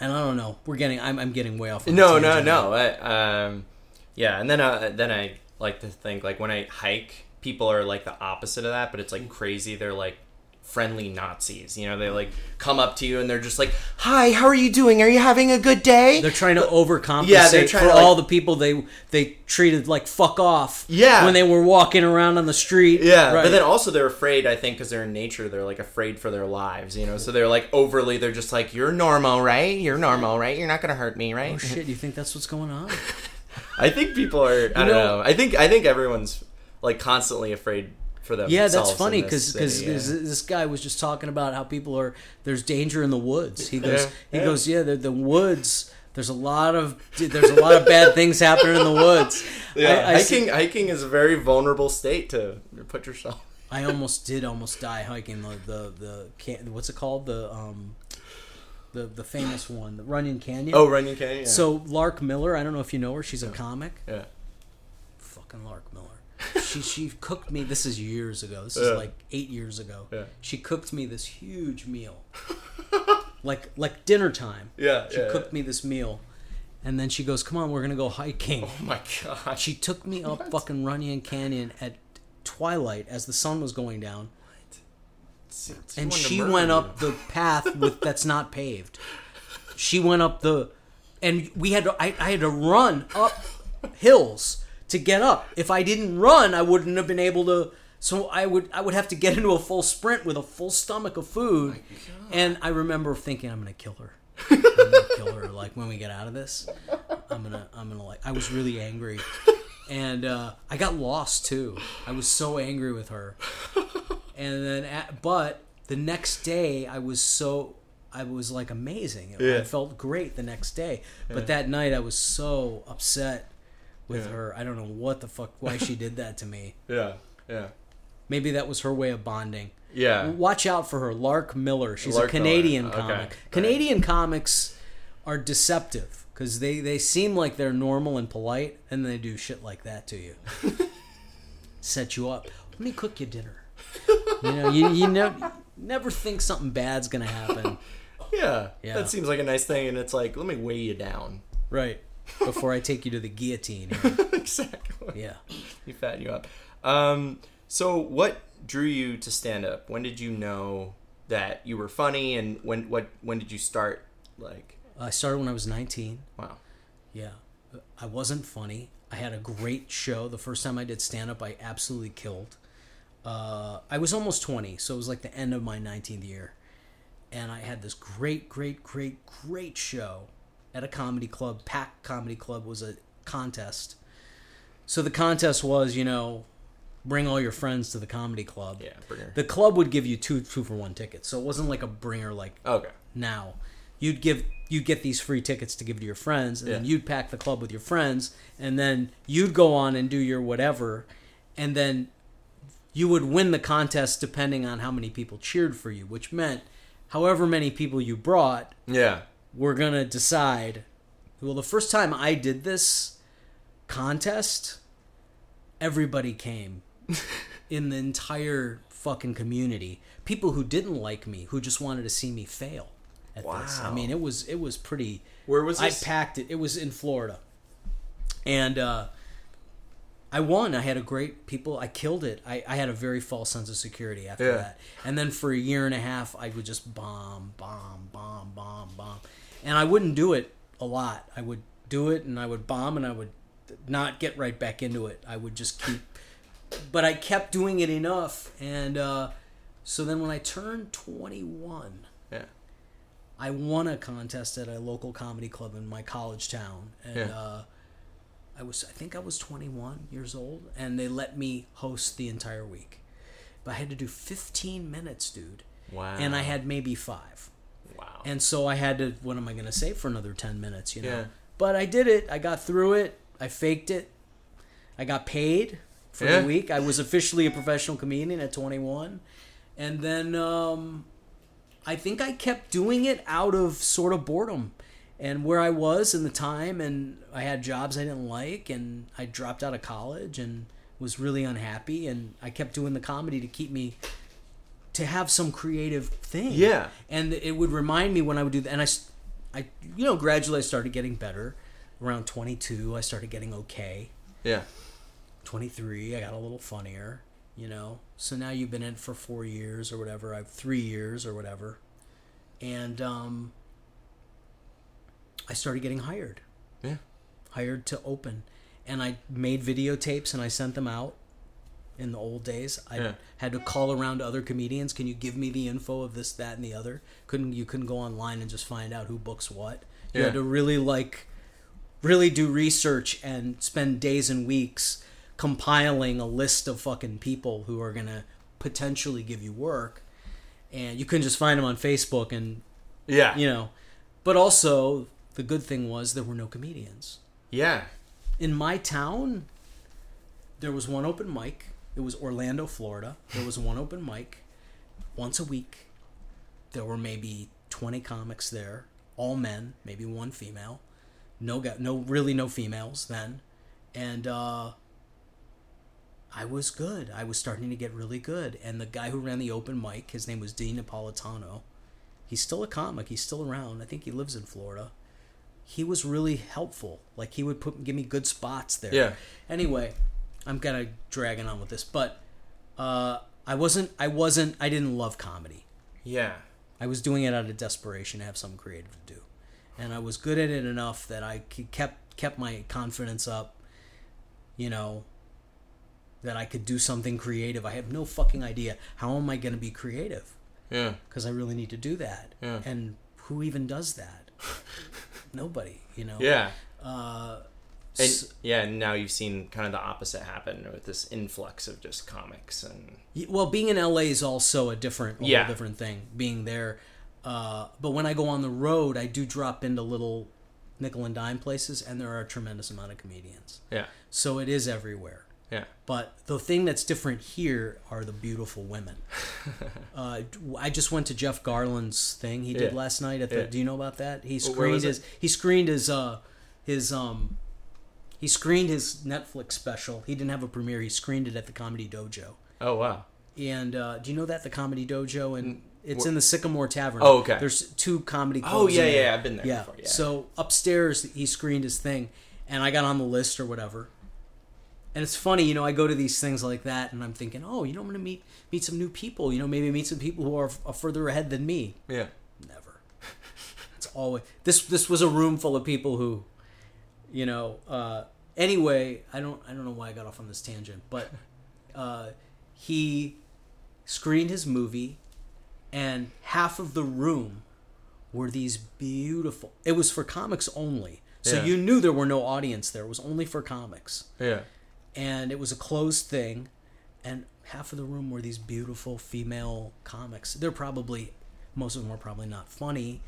and I don't know. We're getting. I'm, I'm getting way off. No, no, no. I, um, yeah, and then uh, then I like to think like when I hike, people are like the opposite of that, but it's like crazy. They're like friendly Nazis. You know, they like come up to you and they're just like, "Hi, how are you doing? Are you having a good day?" They're trying to overcompensate Yeah, they're trying for to, like- all the people they they treated like fuck off. Yeah. when they were walking around on the street. Yeah, right. but then also they're afraid. I think because they're in nature, they're like afraid for their lives. You know, so they're like overly. They're just like, "You're normal, right? You're normal, right? You're not gonna hurt me, right?" oh shit, you think that's what's going on? I think people are. I don't know- know. I think I think everyone's like constantly afraid for them. Yeah, that's funny because because this guy was just talking about how people are there's danger in the woods. He goes Yeah, he yeah. goes yeah the, the woods. There's a lot of there's a lot of bad things happening in the woods. yeah, I, I, see- hiking hiking is a very vulnerable state to put yourself. I almost did almost die hiking the the the can, what's it called the um the the famous one the Runyon Canyon. Oh, Runyon Canyon. Yeah. So Lark Miller, I don't know if you know her. She's a comic. yeah, Fucking Lark Miller. She she cooked me. This is years ago. This Yeah. is like eight years ago. Yeah. She cooked me this huge meal. like like dinner time. Yeah, She yeah, cooked me this meal, and then she goes, "Come on, we're gonna go hiking." Oh my god. She took me up fucking Runyon Canyon at twilight as the sun was going down, She and she went you. up the path with that's not paved. She went up the, and we had to. I, I had to run up hills to get up. If I didn't run, I wouldn't have been able to. So I would I would have to get into a full sprint with a full stomach of food. and I remember thinking, I'm gonna kill her. I'm gonna kill her. Like when we get out of this, I'm gonna I'm gonna like. I was really angry, and uh, I got lost too. I was so angry with her and then at, but the next day i was so i was like amazing Yeah. i felt great the next day but that night i was so upset with Yeah. her i don't know what the fuck why she did that to me Yeah. Yeah. maybe that was her way of bonding Yeah. watch out for her lark miller she's Lark a canadian Miller, okay. comic Right. canadian comics are deceptive because they, they seem like they're normal and polite and they do shit like that to you set you up let me cook you dinner you know you, you know never think something bad's gonna happen Yeah. Yeah. That seems like a nice thing, and it's like, let me weigh you down. right before i take you to the guillotine exactly. yeah You fatten you up. Um, so, what drew you to stand up? When did you know that you were funny, and when what when did you start? Like, i started when i was 19 wow. Yeah. I wasn't funny. I had a great show. The first time I did stand up, I absolutely killed. Uh, I was almost 20, so it was like the end of my 19th year. And I had this great, great, great, great show at a comedy club. Pack Comedy Club was a contest. So the contest was, you know, bring all your friends to the comedy club. Yeah, bringer. The club would give you two two for one tickets. So it wasn't like a bringer like Okay. now you'd give you'd get these free tickets to give to your friends and then you'd pack the club with your friends and then you'd go on and do your whatever and then you would win the contest depending on how many people cheered for you which meant however many people you brought Yeah. We're gonna decide well the first time i did this contest everybody came in the entire fucking community people who didn't like me who just wanted to see me fail at this i mean it was it was pretty Where was i packed it it was in florida and uh I won. I had a great people. I killed it. I, I had a very false sense of security after Yeah. that. And then for a year and a half, I would just bomb, bomb, bomb, bomb, bomb. And I wouldn't do it a lot. I would do it and I would bomb and I would not get right back into it. I would just keep. But I kept doing it enough. And uh, so then when I turned 21, yeah. I won a contest at a local comedy club in my college town, and Yeah. uh, I was I think I was 21 years old, and they let me host the entire week, but I had to do 15 minutes, dude, Wow. and I had maybe five. And so I had to. What am I going to say for another 10 minutes? You know, Yeah. but I did it. I got through it. I faked it. I got paid for Yeah. the week. I was officially a professional comedian at 21, and then um, I think I kept doing it out of sort of boredom and where I was in the time, and I had jobs I didn't like, and I dropped out of college and was really unhappy, and I kept doing the comedy to keep me to have some creative thing. Yeah. and it would remind me when I would do that, and I, I, you know, gradually I started getting better. Around 22, I started getting okay. yeah. 23 i got a little funnier you know so now you've been in for four years or whatever i've three years or whatever and um i started getting hired Yeah. hired to open and i made videotapes and i sent them out in the old days i Yeah. had to call around to other comedians can you give me the info of this that and the other couldn't you couldn't go online and just find out who books what you Yeah. had to really like really do research and spend days and weeks compiling a list of fucking people who are gonna potentially give you work and you couldn't just find them on facebook and Yeah. you know but also the good thing was there were no comedians Yeah. in my town there was one open mic it was orlando florida there was one open mic once a week there were maybe 20 comics there all men maybe one female no no really no females then and uh I was good. I was starting to get really good. And the guy who ran the open mic, his name was Dean Napolitano. he's still a comic. He's still around. I think he lives in Florida. He was really helpful. Like he would put give me good spots there. Yeah. Anyway, I'm kind of dragging on with this, but uh, I wasn't. I wasn't. I didn't love comedy. Yeah. I was doing it out of desperation to have something creative to do, and I was good at it enough that I kept kept my confidence up. You know, that I could do something creative. I have no fucking idea how am I going to be creative Yeah. because I really need to do that. Yeah. And who even does that? Nobody. You know. Yeah. Uh, And yeah, and now you've seen kind of the opposite happen with this influx of just comics and Well, being in LA is also a different, a Yeah. whole different thing. Being there, uh, but when I go on the road, I do drop into little nickel and dime places, and there are a tremendous amount of comedians. yeah, So it is everywhere. yeah, But the thing that's different here are the beautiful women. uh, I just went to Jeff Garlin's thing he did Yeah. last night. At the, Yeah. Do you know about that? He Well, where was screened his. He screened his. Uh, his um. He screened his Netflix special. He didn't have a premiere. He screened it at the Comedy Dojo. Oh wow. And uh, do you know that the Comedy Dojo and it's wh- in the Sycamore Tavern. Oh, okay. There's two comedy. Oh yeah, in there. yeah, I've been there Yeah. before. Yeah. So upstairs, he screened his thing, and I got on the list or whatever. And it's funny, you know, I go to these things like that, and I'm thinking, oh, you know, I'm gonna meet meet some new people. You know, maybe meet some people who are, are further ahead than me. yeah. Never. It's always this. This was a room full of people who, you know. Uh, anyway, I don't. I don't know why I got off on this tangent, but uh, he screened his movie, and half of the room were these beautiful. It was for comics only, so Yeah. you knew there were no audience there. It was only for comics, Yeah. and it was a closed thing, and half of the room were these beautiful female comics. They're probably most of them are probably not funny.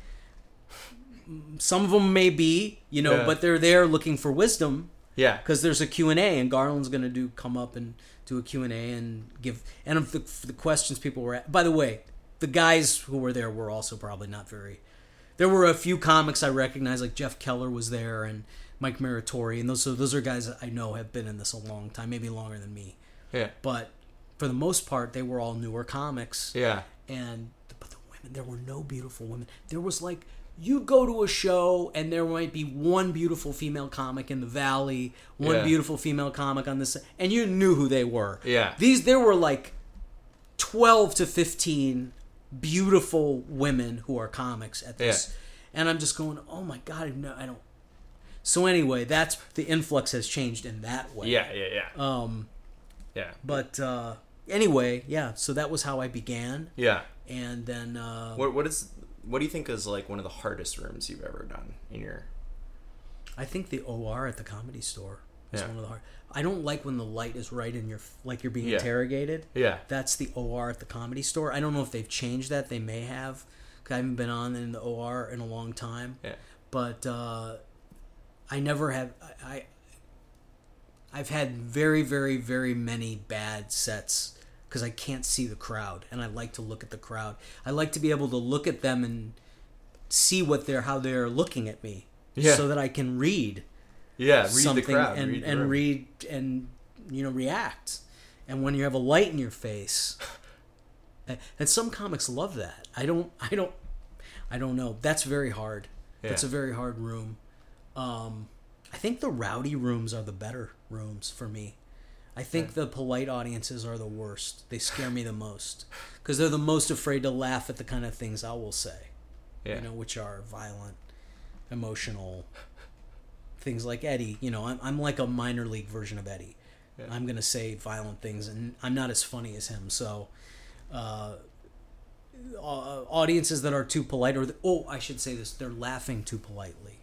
Some of them may be, you know, Yeah. but they're there looking for wisdom Yeah. because there's a Q&A and Garlin's going to do come up and do a Q&A and give and of the, the questions people were at. By the way, the guys who were there were also probably not very There were a few comics I recognized like Jeff Keller was there and Mike Meritori and those so those are guys that I know have been in this a long time, maybe longer than me. Yeah. But for the most part, they were all newer comics Yeah. and but the women there were no beautiful women there was like you go to a show and there might be one beautiful female comic in the valley one Yeah. beautiful female comic on this and you knew who they were Yeah. these there were like 12 to 15 beautiful women who are comics at this and i'm just going oh my god no i don't so anyway that's the influx has changed in that way Yeah. Yeah. Yeah. um Yeah. but uh anyway yeah so that was how i began Yeah. and then uh, What what is what do you think is like one of the hardest rooms you've ever done in your I think the OR at the comedy store is Yeah. one of the hard. I don't like when the light is right in your like you're being Yeah. interrogated. Yeah. That's the OR at the comedy store. I don't know if they've changed that. They may have. I haven't been on in the OR in a long time. Yeah. But uh, I never have. I, I I've had very, very, very many bad sets because I can't see the crowd, and I like to look at the crowd. I like to be able to look at them and see what they're how they're looking at me, Yeah. so that I can read Yeah. Read something the crowd. and read and room. read and you know react. And when you have a light in your face, and some comics love that. I don't. I don't. I don't know. That's very hard. That's a very hard room. Um, I think the rowdy rooms are the better rooms for me. I think the polite audiences are the worst. They scare me the most because they're the most afraid to laugh at the kind of things I will say Yeah. you know, which are violent, emotional things like Eddie. You know, I'm, I'm like a minor league version of Eddie. Yeah. I'm gonna say violent things, and I'm not as funny as him. So, uh, au- audiences that are too polite, or oh, I should say this: they're laughing too politely.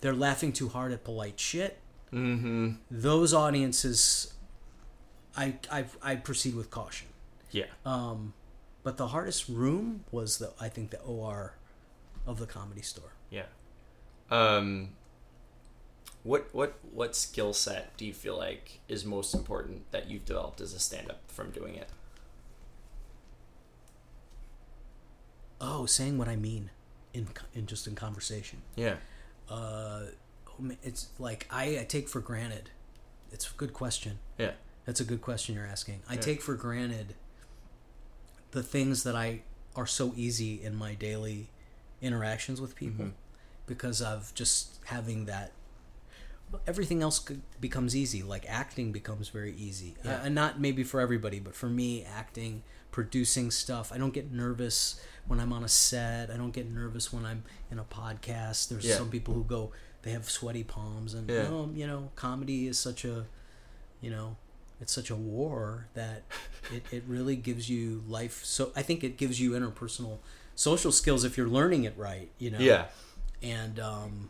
They're laughing too hard at polite shit. Mm-hmm. Those audiences, I I, I proceed with caution. Yeah. Um, but the hardest room was the I think the OR of the comedy store. Yeah. Um what what what skill set do you feel like is most important that you've developed as a stand up from doing it? Oh, saying what I mean in in just in conversation. Yeah. Uh, oh, it's like I, I take for granted. It's a good question. Yeah. That's a good question you're asking. I Yeah. take for granted the things that I are so easy in my daily interactions with people because of just having that everything else becomes easy like acting becomes very easy uh, and not maybe for everybody but for me acting producing stuff i don't get nervous when i'm on a set i don't get nervous when i'm in a podcast there's Yeah. some people who go they have sweaty palms and Yeah. um, you know comedy is such a you know it's such a war that it, it really gives you life so i think it gives you interpersonal social skills if you're learning it right you know Yeah. and um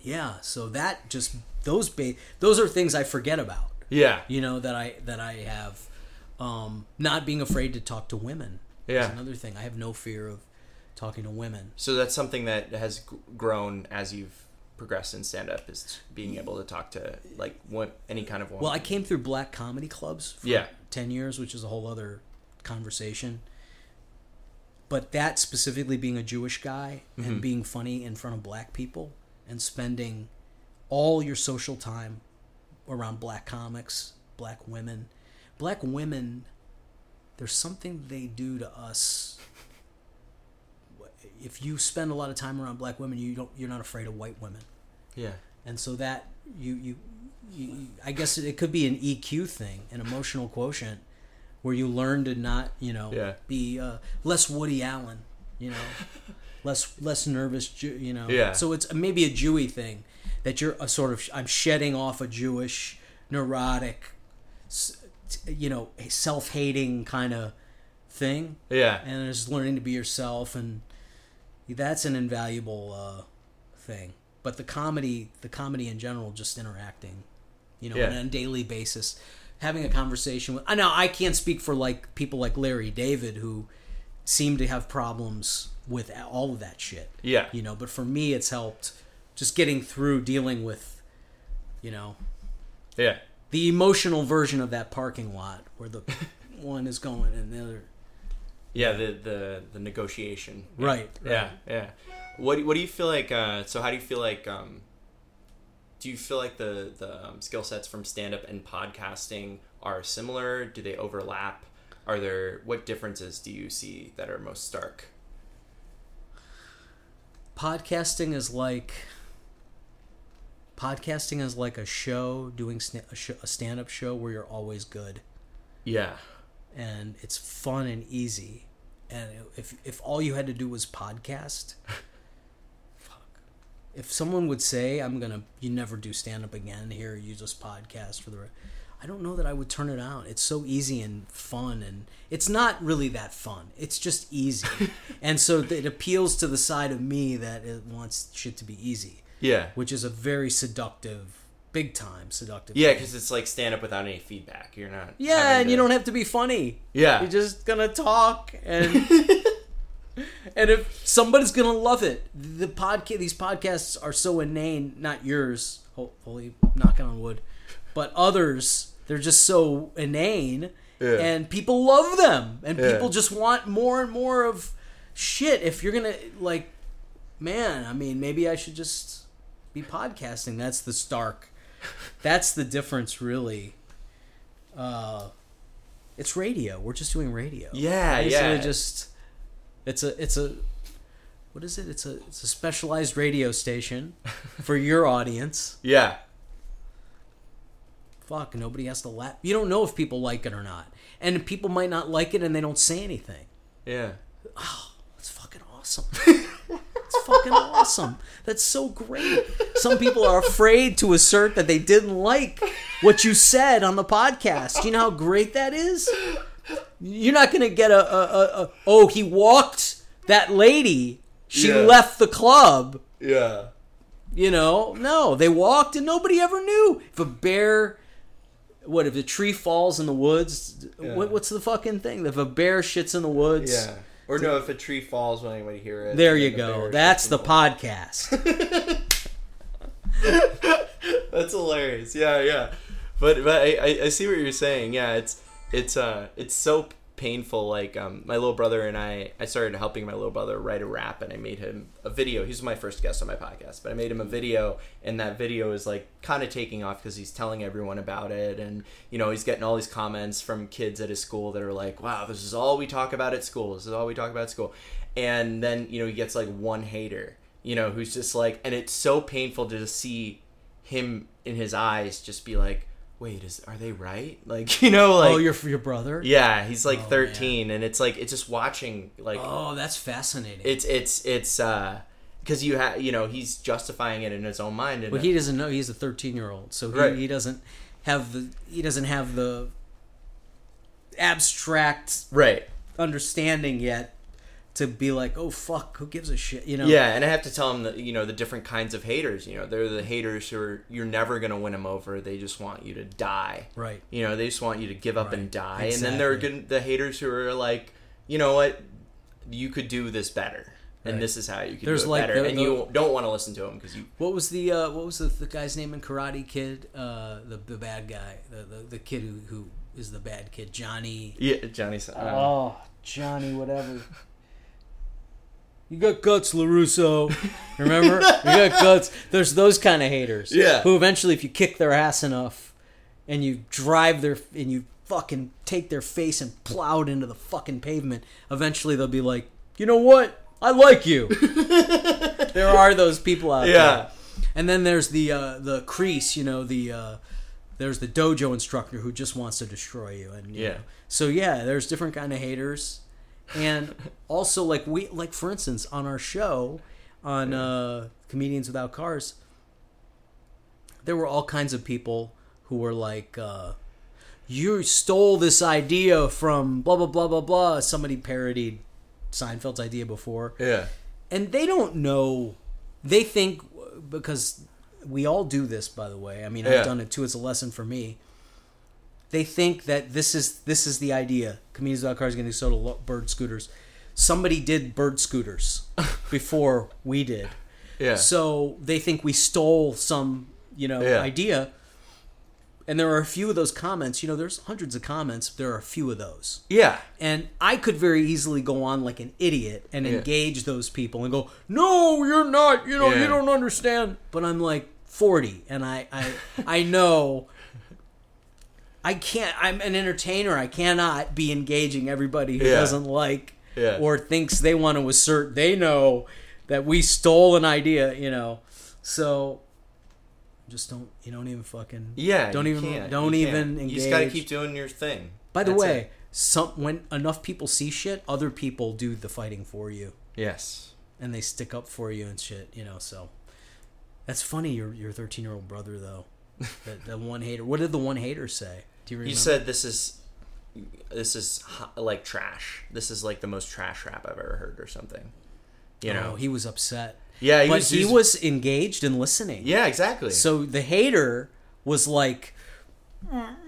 yeah so that just those ba- those are things i forget about Yeah. you know that i that i have um not being afraid to talk to women Yeah. another thing i have no fear of talking to women So that's something that has grown as you've progressed in stand up is being able to talk to like what any kind of woman. well i came through black comedy clubs for Yeah. 10 years which is a whole other conversation but that specifically being a jewish guy Mm-hmm. and being funny in front of black people and spending all your social time around black comics black women black women there's something they do to us if you spend a lot of time around black women you don't you're not afraid of white women yeah. and so that you you, you I guess it could be an EQ thing, an emotional quotient, where you learn to not you know Yeah. be uh, less Woody Allen, you know, less less nervous, you know. Yeah. So it's maybe a Jewy thing that you're a sort of I'm shedding off a Jewish neurotic, you know, self-hating kind of thing Yeah. and just learning to be yourself and that's an invaluable uh, thing but the comedy the comedy in general just interacting you know Yeah. on a daily basis having a conversation with i know i can't speak for like people like larry david who seem to have problems with all of that shit Yeah. you know but for me it's helped just getting through dealing with you know Yeah. the emotional version of that parking lot where the one is going and the other Yeah, the the the negotiation. Right, Yeah, right. yeah. What do- what do you feel like? Uh, so how do you feel like? Um, do you feel like the the um, skill sets from stand up and podcasting are similar? Do they overlap? Are there what differences do you see that are most stark? podcasting is like podcasting is like a show doing a, a stand-up show where you're always good Yeah, and it's fun and easy. And if if all you had to do was podcast fuck. if someone would say i'm gonna you never do stand-up again here you just podcast for the re-" i don't know that i would turn it out. It's so easy and fun and it's not really that fun. It's just easy. And so it appeals to the side of me that it wants shit to be easy yeah, which is a very seductive big time seductive yeah. Because it's like stand up without any feedback. You're not. yeah and you don't have to be funny Yeah. you're just gonna talk and and if somebody's gonna love it the podcast these podcasts are so inane not yours hopefully knocking on wood but others they're just so inane Yeah. and people love them and Yeah. people just want more and more of shit if you're gonna like man i mean maybe i should just be podcasting that's the stark that's the difference really. Uh it's radio. We're just doing radio. Yeah, Basically yeah. just it's a it's a what is it? It's a it's a specialized radio station for your audience. Yeah, fuck nobody has to laugh you don't know if people like it or not. And people might not like it and they don't say anything. Yeah, Oh, That's fucking awesome. It's fucking awesome. That's so great. Some people are afraid to assert that they didn't like what you said on the podcast. You know how great that is? You're not going to get a, a, a, a, oh, he walked that lady. She Yeah. left the club. yeah. You know, no, they walked and nobody ever knew. If a bear, what if a tree falls in the woods? What, what's the fucking thing? If a bear shits in the woods, Yeah. Or no, if a tree falls, will anybody hear it? There you the go. That's the podcast. That's hilarious. Yeah, yeah. But but I, I, I see what you're saying. Yeah, it's it's uh it's so painful. Like um, my little brother and I, I started helping my little brother write a rap, and I made him a video. He's my first guest on my podcast, but I made him a video, and that video is like kind of taking off because he's telling everyone about it, and you know he's getting all these comments from kids at his school that are like, "Wow, this is all we talk about at school. This is all we talk about at school," and then you know he gets like one hater, you know, who's just like, and it's so painful to just see him in his eyes just be like wait is are they right like you know like oh, your your brother. yeah he's like Oh, 13 and it's like it's just watching like Oh, that's fascinating. it's it's it's uh because you have you know he's justifying it in his own mind and But he doesn't know he's a 13 year old, so he, Right. he doesn't have the he doesn't have the abstract right understanding yet to be like, oh fuck, who gives a shit, you know? yeah and i have to tell them that you know the different kinds of haters you know they're the haters who are you're never gonna win them over they just want you to die Right. you know they just want you to give up and Right. die and then there are Exactly. good, the haters who are like you know what you could do this better and Right. this is how you could There's do it like better the- and you don't want to listen to him because you What was the uh, what was the, the guy's name in Karate Kid? Uh, the the bad guy, the the, the kid who, who is the bad kid, Johnny. yeah johnny said uh, Oh, Johnny, whatever. You got guts, Larusso. Remember? you got guts. There's those kind of haters. Yeah. Who eventually, if you kick their ass enough, and you drive their and you fucking take their face and plow it into the fucking pavement, eventually they'll be like, you know what? I like you. there are those people out Yeah. there. And then there's the uh, the Kreese, you know, the uh, there's the dojo instructor who just wants to destroy you, and you Yeah. know. So yeah, there's different kind of haters, and also like we like for instance on our show on uh, comedians without cars, there were all kinds of people who were like. Uh, you stole this idea from blah blah blah blah blah. Somebody parodied Seinfeld's idea before, yeah and they don't know they think because we all do this by the way i mean Yeah. i've done it too it's a lesson for me they think that this is this is the idea comedians without cars getting sold lo- bird scooters somebody did bird scooters before we did yeah so they think we stole some you know Yeah. idea and there are a few of those comments you know there's hundreds of comments there are a few of those yeah and I could very easily go on like an idiot and Yeah. engage those people and go, "No, you're not. You know, Yeah. you don't understand." But I'm like 40, and I I I know I can't. I'm an entertainer. I cannot be engaging everybody who Yeah. doesn't like Yeah. or thinks they want to assert they know that we stole an idea. You know, so. Just don't. You don't even fucking. yeah Don't even. can't. Don't You even can't. engage. you just gotta keep doing your thing By the That's way, it. some when enough people see shit, other people do the fighting for you, yes and they stick up for you and shit. You know, so that's funny. Your your thirteen year old brother though, that the one hater. What did the one hater say? Do you remember? He said this is this is like trash. This is like the most trash rap I've ever heard or something. You know. oh, he was upset, yeah, he but was, he was engaged and listening. Yeah, exactly. So the hater was like,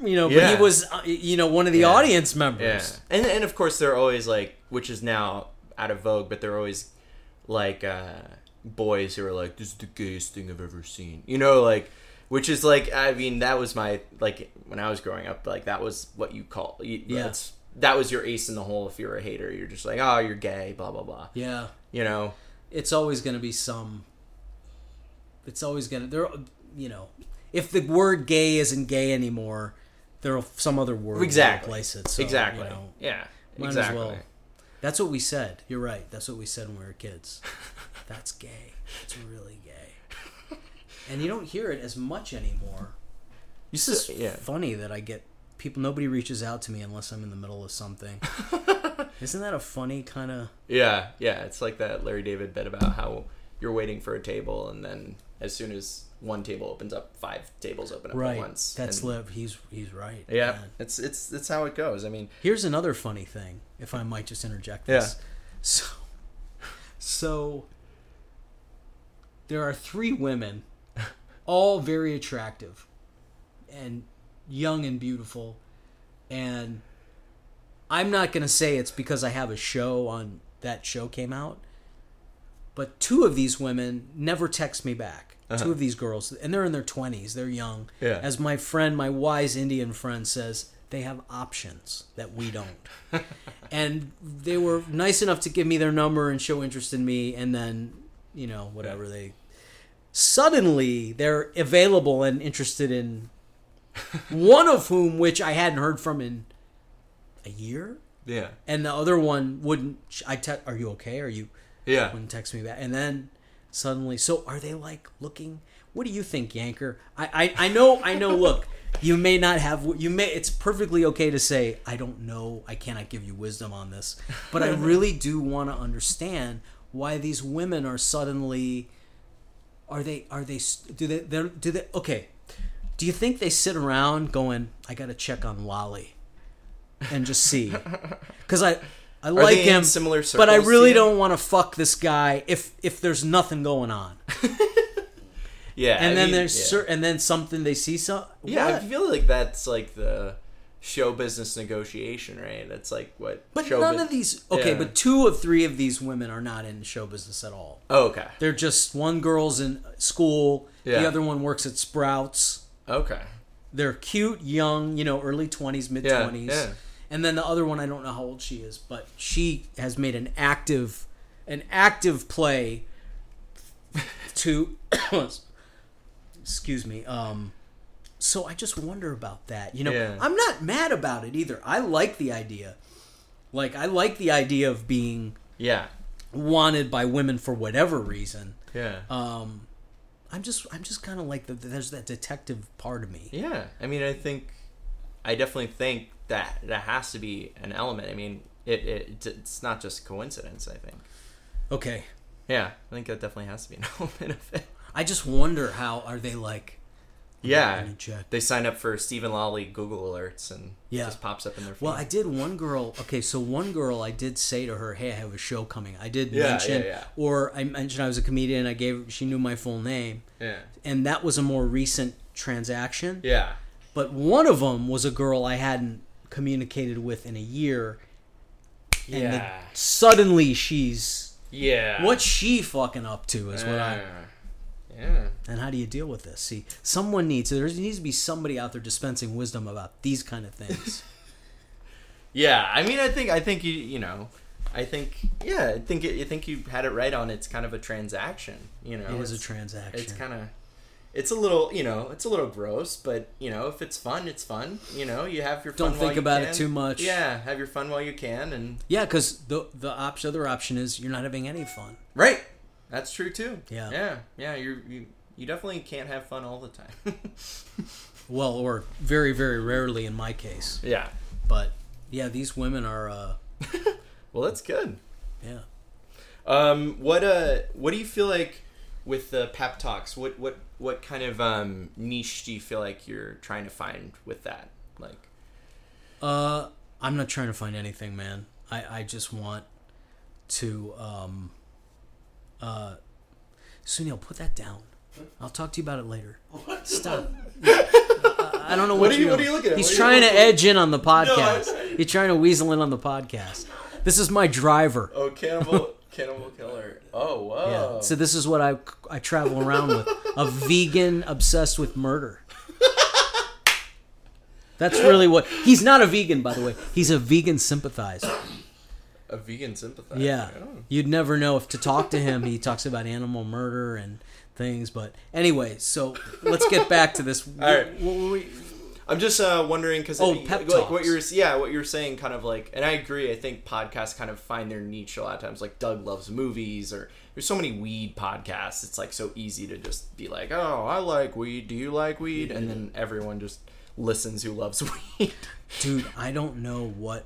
you know, but he was, uh, you know, one of the Yeah. audience yeah. members. And and of course they're always like which is now out of vogue, but they're always like uh boys who are like this is the gayest thing I've ever seen. You know like which is like I mean that was my like when I was growing up like that was what you call you, Yeah. that was your ace in the hole if you're a hater. You're just like, "Oh, you're gay, blah blah blah." Yeah. You know. it's always going to be some it's always going to there you know if the word gay isn't gay anymore there'll some other word Exactly. replace it so, exactly. you know, yeah. might as exactly. well. that's what we said you're right that's what we said when we were kids that's gay it's really gay and you don't hear it as much anymore this is yeah. funny that i get people nobody reaches out to me unless i'm in the middle of something isn't that a funny kind of Yeah, yeah. It's like that Larry David bit about how you're waiting for a table, and then as soon as one table opens up, five tables open up at right once. that's and, liv he's he's right Yeah, man. it's it's it's how it goes. I mean, Here's another funny thing, if I might just interject this. Yeah. So, so there are three women, all very attractive and young and beautiful, and I'm not gonna say it's because I have a show on that show came out, but two of these women never text me back. Uh-huh. Two of these girls, and they're in their 20s, they're young. Yeah. As my friend, my wise Indian friend says, they have options that we don't. and they were nice enough to give me their number and show interest in me, and then you know whatever they suddenly they're available and interested in one of whom which I hadn't heard from in a year. Yeah. and the other one wouldn't I te- are you okay? Are you Yeah. wouldn't text me back. And then suddenly so are they like looking? What do you think yanker? I, I i know i know look you may not have you may it's perfectly okay to say i don't know i cannot give you wisdom on this. But i really do want to understand why these women are suddenly are they are they do they they're, do they okay do you think they sit around going i gotta check on Lolli and just see because i i like him similar but i really don't want to fuck this guy if if there's nothing going on Yeah. and I then mean, there's yeah. cer- and then something they see some Yeah, I feel like that's like the show business negotiation, right? That's like what. but none bus- of these okay Yeah. but two of three of these women are not in show business at all Oh, okay. they're just one girl's in school Yeah. the other one works at sprouts Okay. they're cute young you know early 20s mid Yeah, 20s yeah. and then the other one i don't know how old she is but she has made an active an active play to excuse me um so i just wonder about that you know Yeah. i'm not mad about it either i like the idea like i like the idea of being Yeah. wanted by women for whatever reason Yeah. um i'm just i'm just kind of like the, there's that detective part of me yeah. I mean, I think, I definitely think that that has to be an element. I mean, it, it it's not just coincidence. I think. okay Yeah, I think that definitely has to be an element of it. I just wonder how are they like? Yeah. Let me check. They sign up for Steven Lolli Google alerts and Yeah. it just pops up in their feed. Well, I did one girl. Okay, so one girl, I did say to her, "Hey, I have a show coming." I did Yeah, mention, yeah, or I mentioned I was a comedian. I gave she knew my full name, yeah. and that was a more recent transaction. Yeah. But one of them was a girl I hadn't communicated with in a year, and Yeah. suddenly she's Yeah. what's she fucking up to? Is what I. Yeah. Yeah. And how do you deal with this? See, someone needs there needs to be somebody out there dispensing wisdom about these kind of things. Yeah, I mean, I think I think you you know, I think yeah, I think it, I think you had it right on. It's kind of a transaction. You know, it is a transaction. It's kind of, it's a little you know, it's a little gross, but you know, if it's fun, it's fun. You know, you have your fun Don't while think you about it too much. Yeah, have your fun while you can, and Yeah, because the the option, other option is you're not having any fun. right, that's true too. Yeah. yeah, yeah. You you you definitely can't have fun all the time. Well, or very very rarely in my case. yeah. But yeah, these women are. uh Well, that's good. Yeah. Um, what uh, what do you feel like with the pep talks? What what what kind of um niche do you feel like you're trying to find with that? Like, Uh, I'm not trying to find anything, man. I I just want to um. Uh, Sunil, put that down. I'll talk to you about it later. Stop. I, I don't know what, What are you- what are you looking at? He's What trying to edge in on the podcast. I- He's trying to weasel in on the podcast. This is my driver. oh, cannibal, cannibal killer. Oh, wow. Yeah. So this is what I I travel around with a vegan obsessed with murder. That's really what he's not a vegan, by the way. He's a vegan sympathizer. A vegan sympathizer. Yeah, you'd never know if to talk to him. He talks about animal murder and things. But anyway, so let's get back to this. All right. What were we- I'm just uh, wondering because Oh, like pep what you're yeah what you're saying kind of like and I agree I think podcasts kind of find their niche a lot of times like Doug loves movies or there's so many weed podcasts it's like so easy to just be like oh I like weed do you like weed and then everyone just listens who loves weed dude, I don't know what.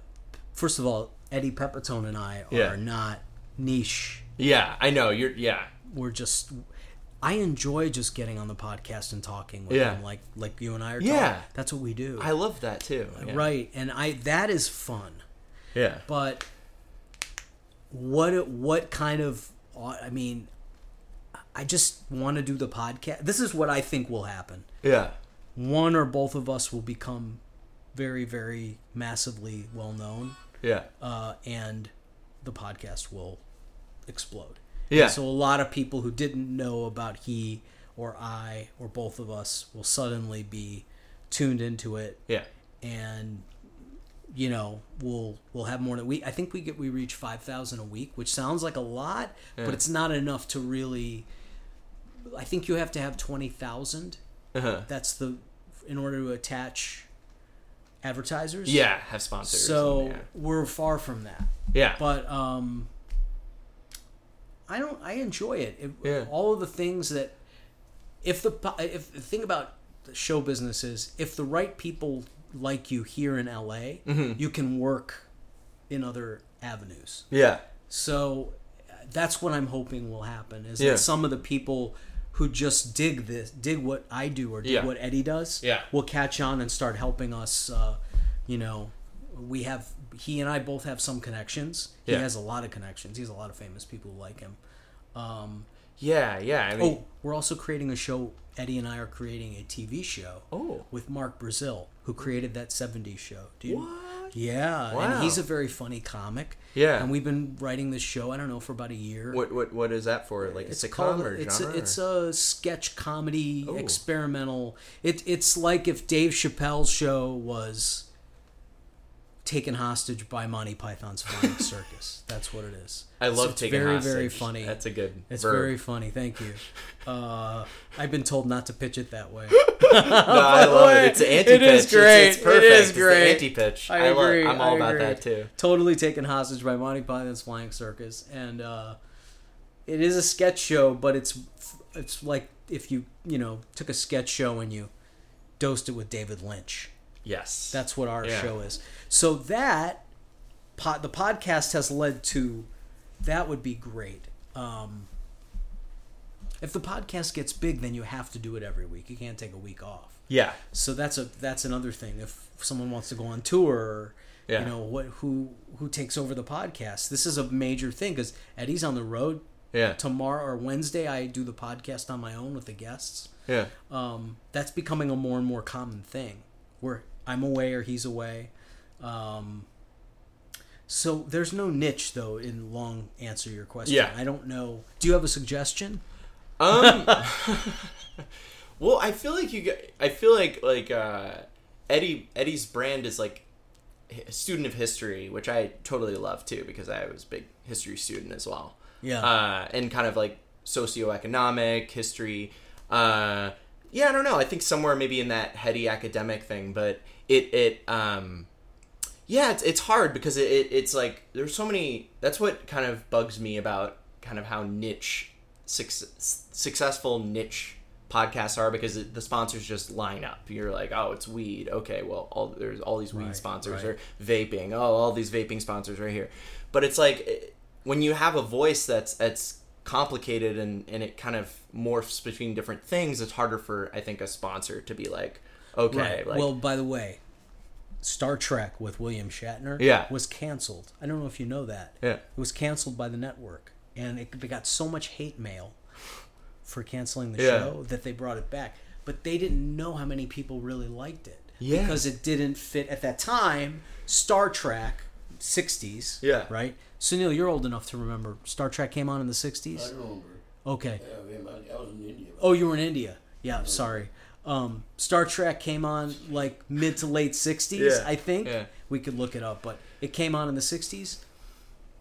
First of all, Eddie Pepitone and I are Yeah. not niche. yeah I know you're yeah We're just. I enjoy just getting on the podcast and talking with Yeah. him, like like you and I are. Yeah. that's what we do. I love that too uh, yeah. Right, and I that is fun. yeah But what what kind of uh, I mean, I just want to do the podcast. This is what I think will happen. yeah One or both of us will become very very massively well known, yeah uh, and the podcast will explode. yeah So a lot of people who didn't know about he or I or both of us will suddenly be tuned into it yeah and you know, we'll we'll have more than we. I think we get we reach five thousand a week, which sounds like a lot, Yeah. but it's not enough to really. I think you have to have twenty thousand. Uh-huh. That's the in order to attach advertisers. Yeah, have sponsors. So and- yeah. we're far from that, yeah. but um, I don't. I enjoy it. it Yeah. All of the things that, if the if the thing about the show business is if the right people like you here in LA, Mm-hmm. you can work in other avenues. yeah. So uh, that's what I'm hoping will happen is Yeah. that some of the people who just dig this, dig what I do or dig Yeah. what Eddie does, Yeah. will catch on and start helping us. Uh, you know, we have he and I both have some connections. He Yeah. has a lot of connections. He has a lot of famous people who like him. Um, Yeah, yeah. I mean, oh, we're also creating a show. Eddie and I are creating a TV show Oh. with Mark Brazill, who created that '70s show. What? Yeah, Wow. and he's a very funny comic. Yeah. and we've been writing this show. I don't know for about a year. What what what is that for? Like It's a called. or It's genre? a, it's a sketch comedy Oh. experimental. It it's like if Dave Chappelle's show was taken hostage by Monty Python's Flying Circus. That's what it is. I So love it's taking very hostage. very funny. That's a good. it's verb. very funny. Thank you. Uh, I've been told not to pitch it that way. No, I love way, it. It's an anti-pitch. is great. It's, it's perfect. It is great. anti-pitch. I love- agree. I'm all I about that too. totally taken hostage by Monty Python's Flying Circus, and uh, it is a sketch show, but it's it's like if you you know took a sketch show and you dosed it with David Lynch. Yes. That's what our Yeah. show is. So that pod, the podcast has led to that would be great. Um, if the podcast gets big, then you have to do it every week. You can't take a week off. yeah. So that's a that's another thing. If someone wants to go on tour, Yeah. you know what who who takes over the podcast. This is a major thing because Eddie's on the road Yeah. tomorrow or Wednesday. I do the podcast on my own with the guests. Yeah. Um, that's becoming a more and more common thing. Where I'm away or he's away. Um, so there's no niche though. In long answer your question, Yeah. I don't know. Do you have a suggestion? Um. well, I feel like you. I feel like like uh, Eddie Eddie's brand is like a student of history, which I totally love too because I was a big history student as well. Yeah. Uh, and kind of like socioeconomic history. Uh, yeah, I don't know. I think somewhere maybe in that heady academic thing, but it it um yeah, it's it's hard because it, it it's like there's so many. That's what kind of bugs me about kind of how niche suc- successful niche podcasts are because it, the sponsors just line up. You're like, oh, it's weed. Okay, well, all there's all these weed Right, sponsors right. or vaping. Oh, all these vaping sponsors right here. But it's like eh, when you have a voice that's that's complicated and and it kind of morphs between different things. It's harder for I think a sponsor to be like, okay, Right. like well, by the way, Star Trek with William Shatner Yeah. was canceled. I don't know if you know that. yeah, It was canceled by the network, and it they got so much hate mail for canceling the Yeah. show that they brought it back. But they didn't know how many people really liked it. Yeah. Because it didn't fit at that time. Star Trek, 60s. Yeah. Right? So, Neil, you're old enough to remember Star Trek came on in the I 60s? remember. Okay. Yeah, I, mean, I was in India. Oh, you were in India. Yeah, sorry. Um, Star Trek came on like mid to late '60s, Yeah, I think. yeah. We could look it up, but it came on in the '60s.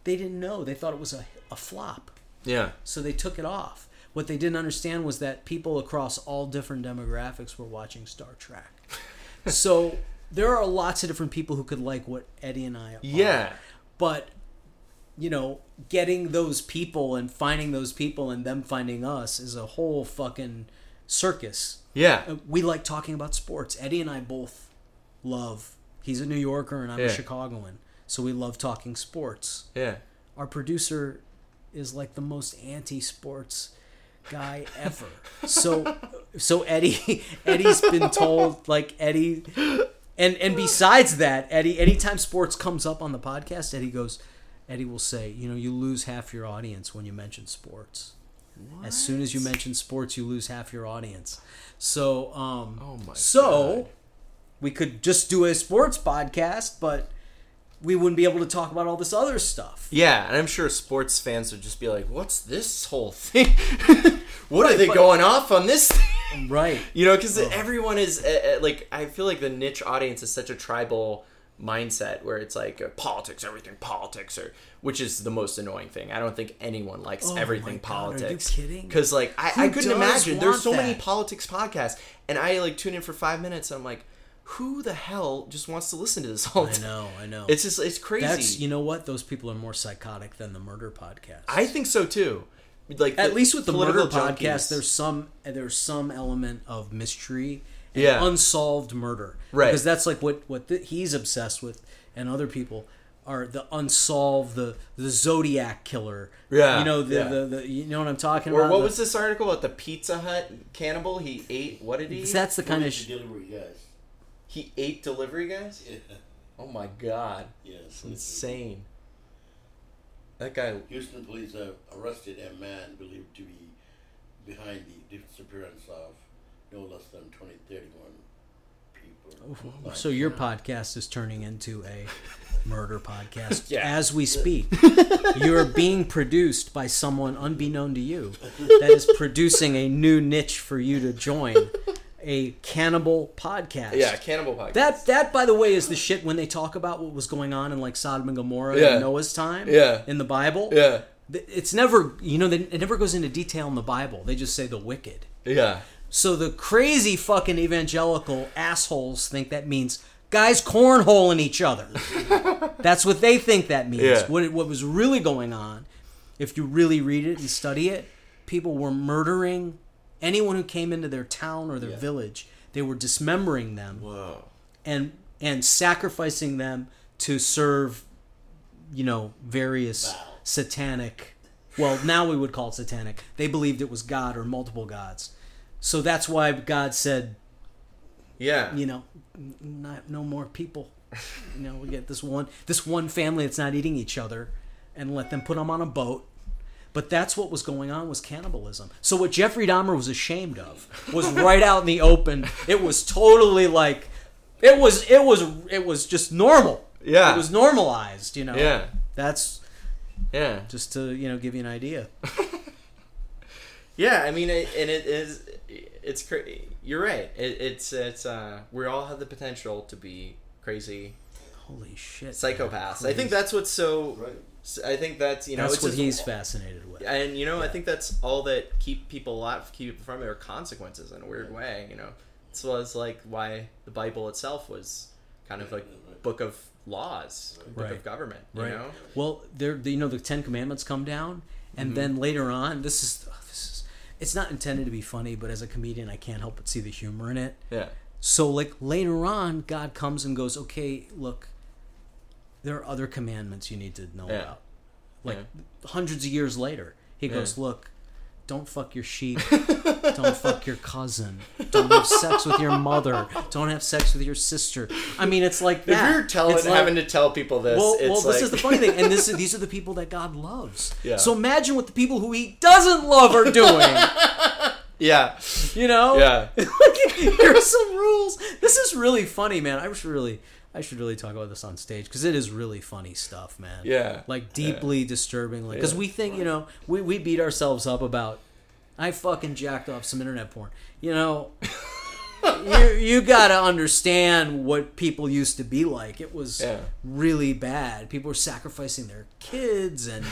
They didn't know. They thought it was a, a flop, yeah, so they took it off. What they didn't understand was that people across all different demographics were watching Star Trek. so there are lots of different people who could like what Eddie and I are. yeah, But you know, getting those people and finding those people and them finding us is a whole fucking circus. Yeah, We like talking about sports. Eddie and I both love. He's a New Yorker and I'm Yeah. a Chicagoan, so we love talking sports. yeah. Our producer is like the most anti-sports guy ever. So, so Eddie, Eddie's been told like Eddie, and and besides that, Eddie, anytime sports comes up on the podcast, Eddie goes, Eddie will say, you know, you lose half your audience when you mention sports. As soon as you mention sports, you lose half your audience. So, um, Oh my so God. we could just do a sports podcast, but we wouldn't be able to talk about all this other stuff. Yeah, and I'm sure sports fans would just be like, "What's this whole thing? what are they but- going off on this?" thing?" Right. You know, because everyone is uh, like, I feel like the niche audience is such a tribal mindset where it's like uh, politics, everything politics, or which is the most annoying thing. I don't think anyone likes Oh everything God, are you politics. kidding? Because like I, Who I couldn't imagine. There's so many politics podcasts, and I like tune in for five minutes, and I'm like, who the hell just wants to listen to this all I know, I know. It's just it's crazy. That's you know what? Those people are more psychotic than the murder podcast. I think so too. Like At least with the murder political podcast, there's some there's some element of mystery Yeah. unsolved murder, Right. Because that's like what what the, he's obsessed with, and other people are the unsolved, the the Zodiac killer. Yeah, you know the, yeah. the, the you know what I'm talking Or about. what The- was this article about the Pizza Hut cannibal? He ate what did he? eat? That's the kind of Food sh- delivery guys. He ate delivery guys. Yeah. Oh my god, Yes. insane. That guy. Houston police have arrested a man believed to be behind the disappearance of no less than 20, 31 people. So your podcast is turning into a murder podcast Yeah. as we speak. You're being produced by someone unbeknown to you that is producing a new niche for you to join, a cannibal podcast. Yeah, cannibal podcast. That that by the way is the shit when they talk about what was going on in like Sodom and Gomorrah Yeah. in Noah's time. Yeah. In the Bible. yeah, It's never you know it never goes into detail in the Bible. They just say the wicked. yeah, So the crazy fucking evangelical assholes think that means guys cornholing each other. That's what they think that means. Yeah. What it- what was really going on, if you really read it and study it, people were murdering anyone who came into their town or their Yeah. village. They were dismembering them Whoa. and and sacrificing them to serve, you know, various Wow. satanic. Well, now we would call it satanic. They believed it was God or multiple gods. So that's why God said, Yeah. you know, not no more people. You know, we get this one this one family that's not eating each other, and let them put them on a boat. But that's what was going on was cannibalism. So what Jeffrey Dahmer was ashamed of was right out in the open. It was totally like, it was it was it was just normal. Yeah. it was normalized. You know. Yeah. That's Yeah. just to you know give you an idea. Yeah, I mean, it, and it is. It's crazy. You're right. It, it's it's. uh We all have the potential to be crazy Holy shit. psychopaths. I think that's what's so. Right. I think that's you know that's it's what just- he's fascinated with. and you know I think that's all that keep people alive, keep people from it are consequences in a weird way. You know, this was like why the Bible itself was kind of like book of laws, book Right. of government. You Right. know, Well, there, you know, the Ten Commandments come down, and Mm-hmm. then later on, this is, this is, it's not intended to be funny, but as a comedian, I can't help but see the humor in it. yeah, So, like later on, God comes and goes, okay, look, there are other commandments you need to know Yeah. about. Like hundreds of years later, He Yeah. goes, look. Don't fuck your sheep. Don't fuck your cousin. Don't have sex with your mother. Don't have sex with your sister. I mean, it's like that. if you're telling It's like- having to tell people this, well, well, like, this is the funny thing, and this these are the people that God loves. Yeah. So imagine what the people who He doesn't love are doing. yeah, You know? yeah, like, here are some rules. This is really funny, man. I should really, I should really talk about this on stage because it is really funny stuff, man. Yeah. Like deeply disturbing. Like, because Yeah. we think, you know, we we beat ourselves up about. I fucking jacked off some internet porn. You know, you you gotta understand what people used to be like. It was Yeah. really bad. People were sacrificing their kids and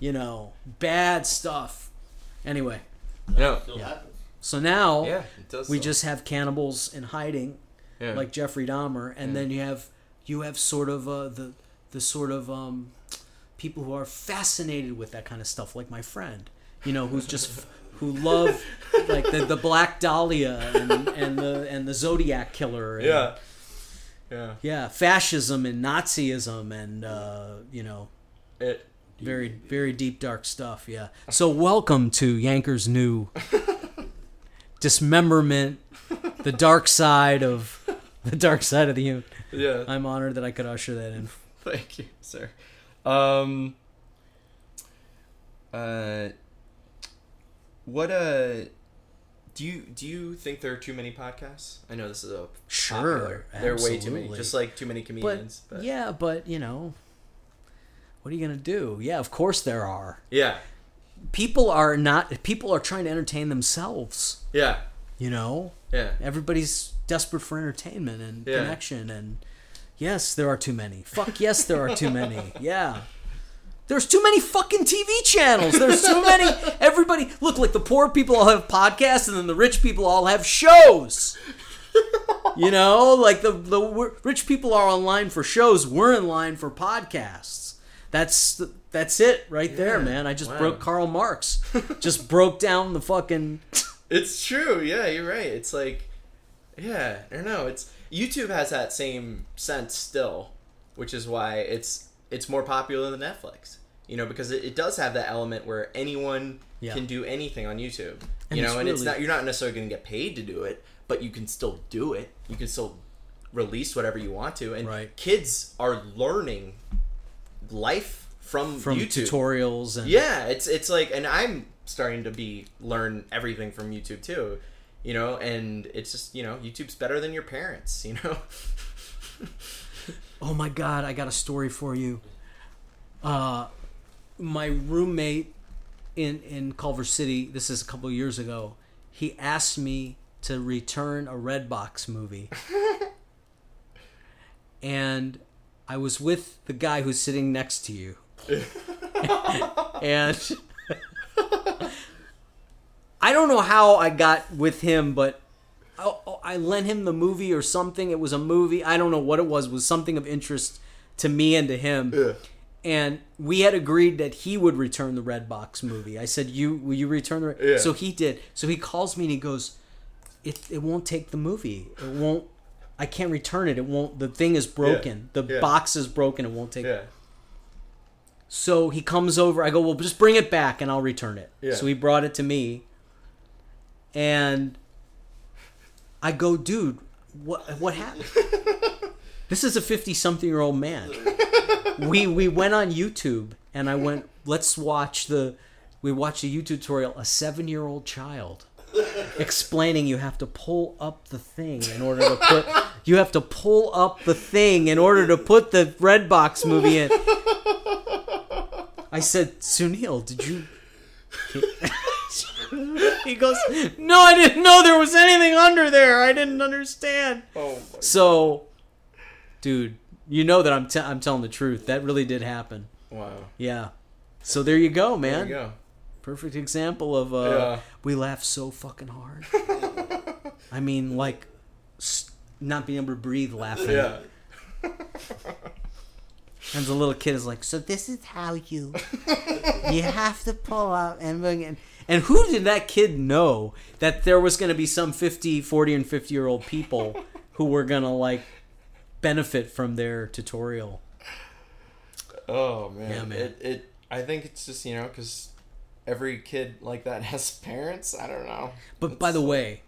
you know bad stuff. Anyway, no, Yeah. so now yeah, we so. just have cannibals in hiding, yeah. like Jeffrey Dahmer, and Yeah. then you have you have sort of uh, the the sort of um, people who are fascinated with that kind of stuff, like my friend, you know, who's just who love like the, the Black Dahlia and, and the and the Zodiac killer, and, yeah, yeah. yeah, fascism and Nazism, and uh, you know, It, very very deep dark stuff. Yeah. So welcome to Yanker's new dismemberment, the dark side of the dark side of the human. yeah. I'm honored that I could usher that in. Thank you, sir. Um. Uh. What uh. Do you do you think there are too many podcasts? I know this is a Sure. There are way too many, just like too many But, comedians. But, yeah, but you know, what are you gonna do? Yeah, of course there are. yeah, People are not. People are trying to entertain themselves. yeah, You know, yeah, everybody's desperate for entertainment and Yeah. connection and Yes, there are too many. Fuck yes, there are too many. Yeah. There's too many fucking TV channels. There's too many. Everybody, look, like the poor people all have podcasts, and then the rich people all have shows. You know, like the the rich people are online for shows. We're in line for podcasts. That's that's it right there, man. I just wow. broke Karl Marx. just broke down the fucking. It's true. Yeah, you're right. It's like, yeah, I don't know. It's YouTube has that same sense still, which is why it's it's more popular than Netflix. You know, because it, it does have that element where anyone Yeah. can do anything on YouTube. And you know, and it's not you're not necessarily going to get paid to do it, but you can still do it. You can still release whatever you want to, and Right. kids are learning life from From YouTube. tutorials and Yeah, it's it's like, and I'm starting to be learn everything from YouTube too, you know, and it's just you know YouTube's better than your parents, you know. Oh my god, I got a story for you. Uh my roommate in in Culver City, this is a couple of years ago, he asked me to return a Redbox movie. and I was with the guy who's sitting next to you. and I don't know how I got with him, but I, I lent him the movie or something. It was a movie. I don't know what it was. It was something of interest to me and to him. Yeah. And we had agreed that he would return the Redbox movie. I said, "You will you return the?" Red-" Yeah. So he did. So he calls me and he goes, "It it won't take the movie. It won't. I can't return it. It won't. The thing is broken. The Yeah. box is broken. It won't take." yeah, So he comes over. I go, well, just bring it back and I'll return it. Yeah. So he brought it to me, and I go, dude, what what happened? this is a fifty-something-year-old man. we we went on YouTube and I went, let's watch the. We watched a YouTube tutorial. A seven-year-old child explaining you have to pull up the thing in order to put. You have to pull up the thing in order to put the red box movie in. I said, Sunil, did you? he goes, No, I didn't know there was anything under there. I didn't understand. oh, my. So, dude, you know that I'm t- I'm telling the truth. That really did happen. wow, Yeah. So there you go, there man. you go. Perfect example of uh, Yeah. we laugh so fucking hard. I mean, like, s- not being able to breathe laughing. Yeah, And the little kid is like, so this is how you you have to pull up and bring in. And who did that kid know that there was going to be some 50, 40 and 50 year old people who were going to like benefit from their tutorial? oh man, Yeah, man. It, it I think it's just you know because every kid like that has parents. I don't know. But by the way,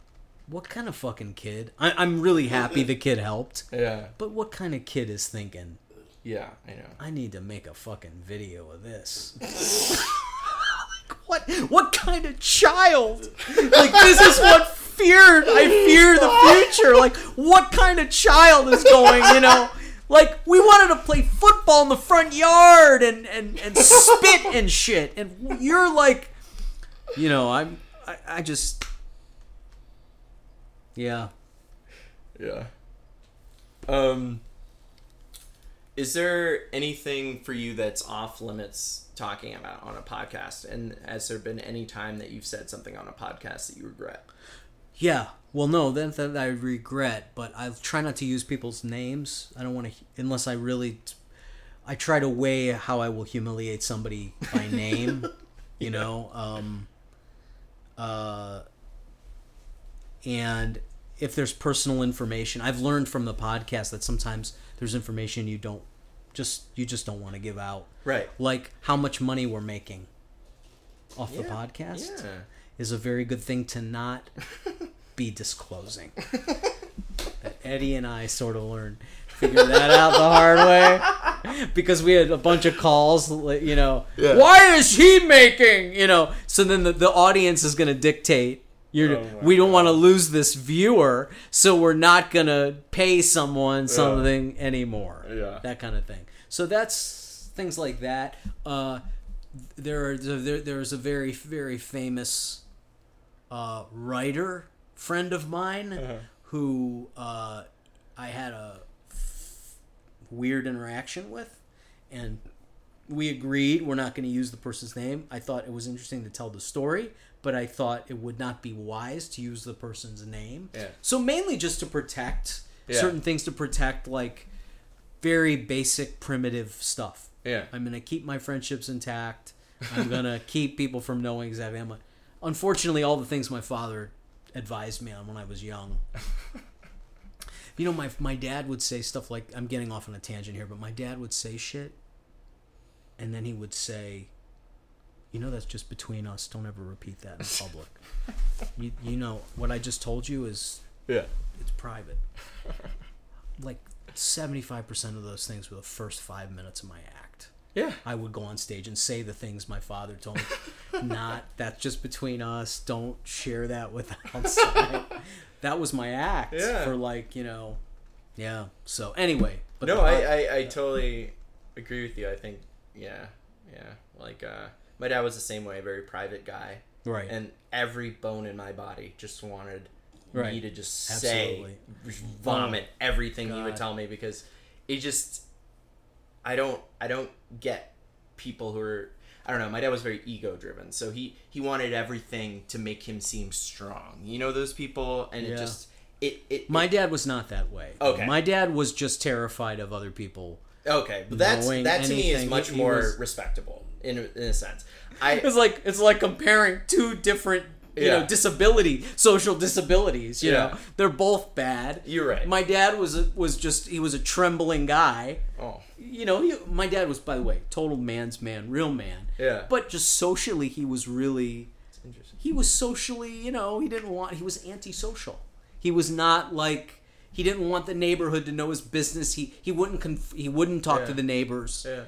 what kind of fucking kid? I, I'm really happy the kid helped. Yeah, But what kind of kid is thinking, yeah, I know. I need to make a fucking video of this? What what kind of child? Like this is what feared I fear the future. Like what kind of child is going, you know? Like we wanted to play football in the front yard and and, and spit and shit. And you're like you know, I'm I, I just Yeah. Yeah. Um is there anything for you that's off limits talking about on a podcast and has there been any time that you've said something on a podcast that you regret? Yeah. Well, no, that, that I regret, but I try not to use people's names. I don't want to, unless I really. I try to weigh how I will humiliate somebody by name, you know. Um, uh, and if there's personal information, I've learned from the podcast that sometimes there's information you don't just you just don't want to give out, Right. like how much money we're making off the podcast yeah. is a very good thing to not be disclosing. that Eddie and I sort of learned, figured that out the hard way because we had a bunch of calls. You know, Yeah. why is he making? You know, so then the, the audience is going to dictate. You're, Oh we don't want to lose this viewer, so we're not gonna pay someone something anymore. Yeah. that kind of thing. So that's things like that. Uh, there, are, there there's a very very famous uh, writer friend of mine Uh-huh. who uh, I had a weird interaction with, and we agreed we're not going to use the person's name. I thought it was interesting to tell the story, but I thought it would not be wise to use the person's name. Yeah. So mainly just to protect Yeah. certain things to protect like very basic primitive stuff. Yeah. I'm gonna keep my friendships intact. I'm gonna keep people from knowing exactly how much. Unfortunately, all the things my father advised me on when I was young. You know, my my dad would say stuff like I'm getting off on a tangent here, but my dad would say shit, and then he would say, "You know, that's just between us. Don't ever repeat that in public. you you know what I just told you is Yeah. it's private." Like seventy five percent of those things were the first five minutes of my act. Yeah. I would go on stage and say the things my father told me. Not that's just between us. Don't share that with outside. that was my act Yeah. for like you know, yeah. So anyway, but no, the- I, I, I totally agree with you. I think, yeah, yeah. Like, uh, my dad was the same way, very private guy. right And every bone in my body just wanted Right. me to just Absolutely. say, vomit everything he would tell me because it just, I don't, I don't get people who are, I don't know. My dad was very ego driven, so he he wanted everything to make him seem strong. You know those people, and Yeah. it just it it my dad was not that way. Okay. my dad was just terrified of other people. Okay, but that's that to me is much He- he more was- respectable in a, in a sense. I It's like it's like comparing two different you Yeah. know disability social disabilities. You Yeah. know they're both bad. You're right. My dad was a, was just he was a trembling guy. oh you know, he, my dad was, by the way, total man's man, real man. Yeah. But just socially, he was really, interesting. he was socially, you know, he didn't want, he was antisocial. He was not like, he didn't want the neighborhood to know his business. He he wouldn't conf- he wouldn't talk to the neighbors. Yeah.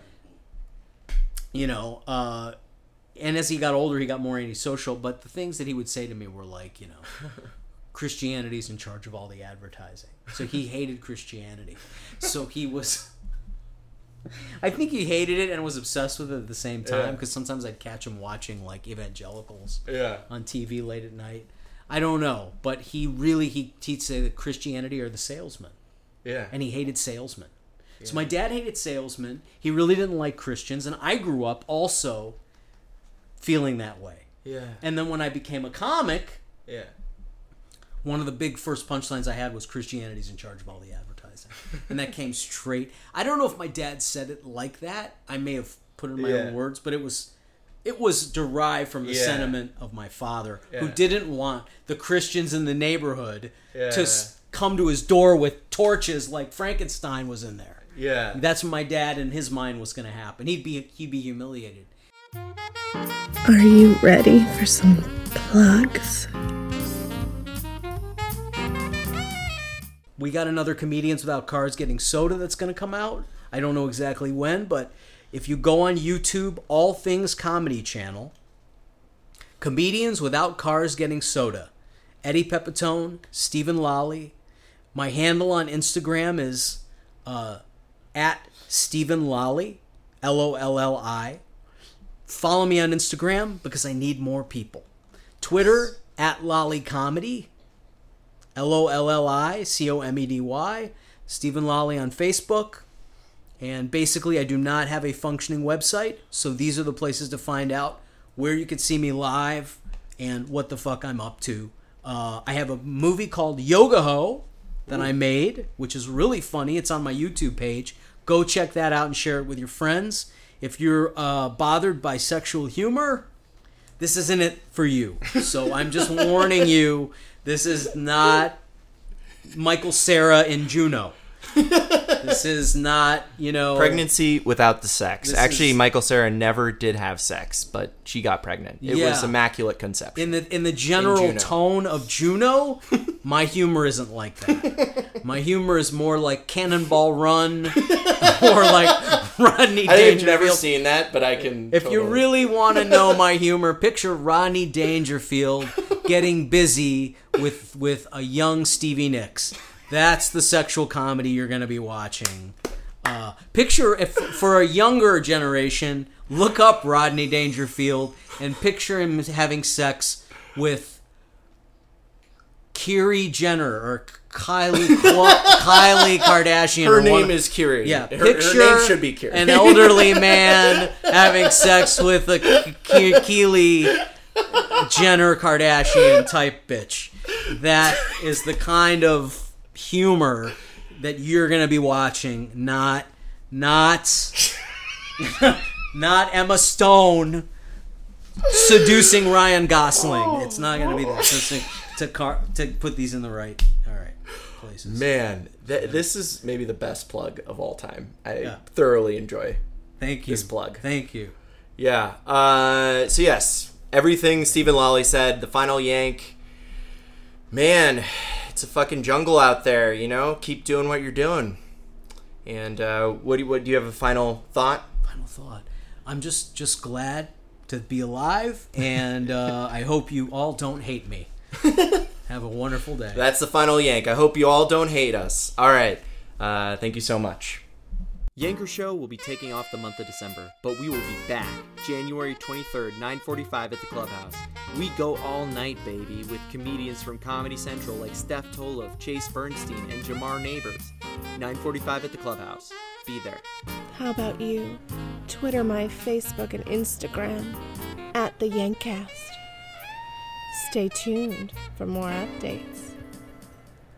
You know, uh, and as he got older, he got more antisocial. But the things that he would say to me were like, you know, Christianity's in charge of all the advertising. So he hated Christianity. So he was. I think he hated it and was obsessed with it at the same time Yeah. because sometimes I'd catch him watching like evangelicals Yeah. on TV late at night. I don't know, but he really he he'd say that Christianity are the salesmen, Yeah. and he hated salesmen. So my dad hated salesmen. He really didn't like Christians, and I grew up also feeling that way. yeah. And then when I became a comic, Yeah. one of the big first punchlines I had was Christianity's in charge of all the advertising. and that came straight. I don't know if my dad said it like that. I may have put it in my Yeah. own words, but it was it was derived from the Yeah. sentiment of my father who didn't want the Christians in the neighborhood Yeah. to come to his door with torches like Frankenstein was in there. Yeah. That's what my dad in his mind was going to happen. He'd be he'd be humiliated. Are you ready for some plugs? We got another Comedians Without Cars Getting Soda that's going to come out. I don't know exactly when, but if you go on YouTube, All Things Comedy Channel, Comedians Without Cars Getting Soda, Eddie Pepitone, Steven Lolli. My handle on Instagram is uh, at Steven Lolli, L O L L I. Follow me on Instagram because I need more people. Twitter at Lolli Comedy. L O L L I C O M E D Y. Steven Lolli on Facebook. And basically, I do not have a functioning website, so these are the places to find out where you can see me live and what the fuck I'm up to. Uh, I have a movie called Yoga Ho that I made, which is really funny. It's on my YouTube page. Go check that out and share it with your friends. If you're uh, bothered by sexual humor, this isn't it for you. So I'm just warning you. This is not Michael Cera in Juno. this is not, you know, Pregnancy without the sex. This Actually, is- Michael Cera never did have sex, but she got pregnant. It was immaculate conception. in the in the general Juno. tone of Juno. my humor isn't like that. My humor is more like Cannonball Run or like Rodney Dangerfield. I've never seen that, but I can. If you really want to know my humor, picture Rodney Dangerfield getting busy with with a young Stevie Nicks. That's the sexual comedy you're going to be watching. Uh, picture if for a younger generation, look up Rodney Dangerfield and picture him having sex with Kyrie Jenner or Kylie Kylie Kardashian. Her name one- is Kiri. yeah. her, picture her name should be Kiri. an elderly man having sex with a Keely Jenner Kardashian type bitch. That is the kind of humor that you're gonna be watching, not not not Emma Stone seducing Ryan Gosling. It's not gonna be that. Just to, to car to put these in the right all right places. Man, th- this is maybe the best plug of all time. I Yeah. thoroughly enjoy. Thank you. this plug. Thank you. Yeah. Uh, so yes, everything Steven Lolli said. The final yank. Man, it's a fucking jungle out there. You know, keep doing what you're doing. And uh, what do you, what do you have a final thought? final thought. I'm just just glad to be alive, and uh, I hope you all don't hate me. Have a wonderful day. That's the final yank. I hope you all don't hate us. All right. Uh, thank you so much. Yanker Show will be taking off the month of December, but we will be back January 23rd, 9:45 at the Clubhouse. We go all night, baby, with comedians from Comedy Central like Steph Tolev, Chase Bernstein, and Jamar Neighbors. 9:45 at the Clubhouse. Be there. How about you? Twitter my Facebook and Instagram at the Yankcast. Stay tuned for more updates.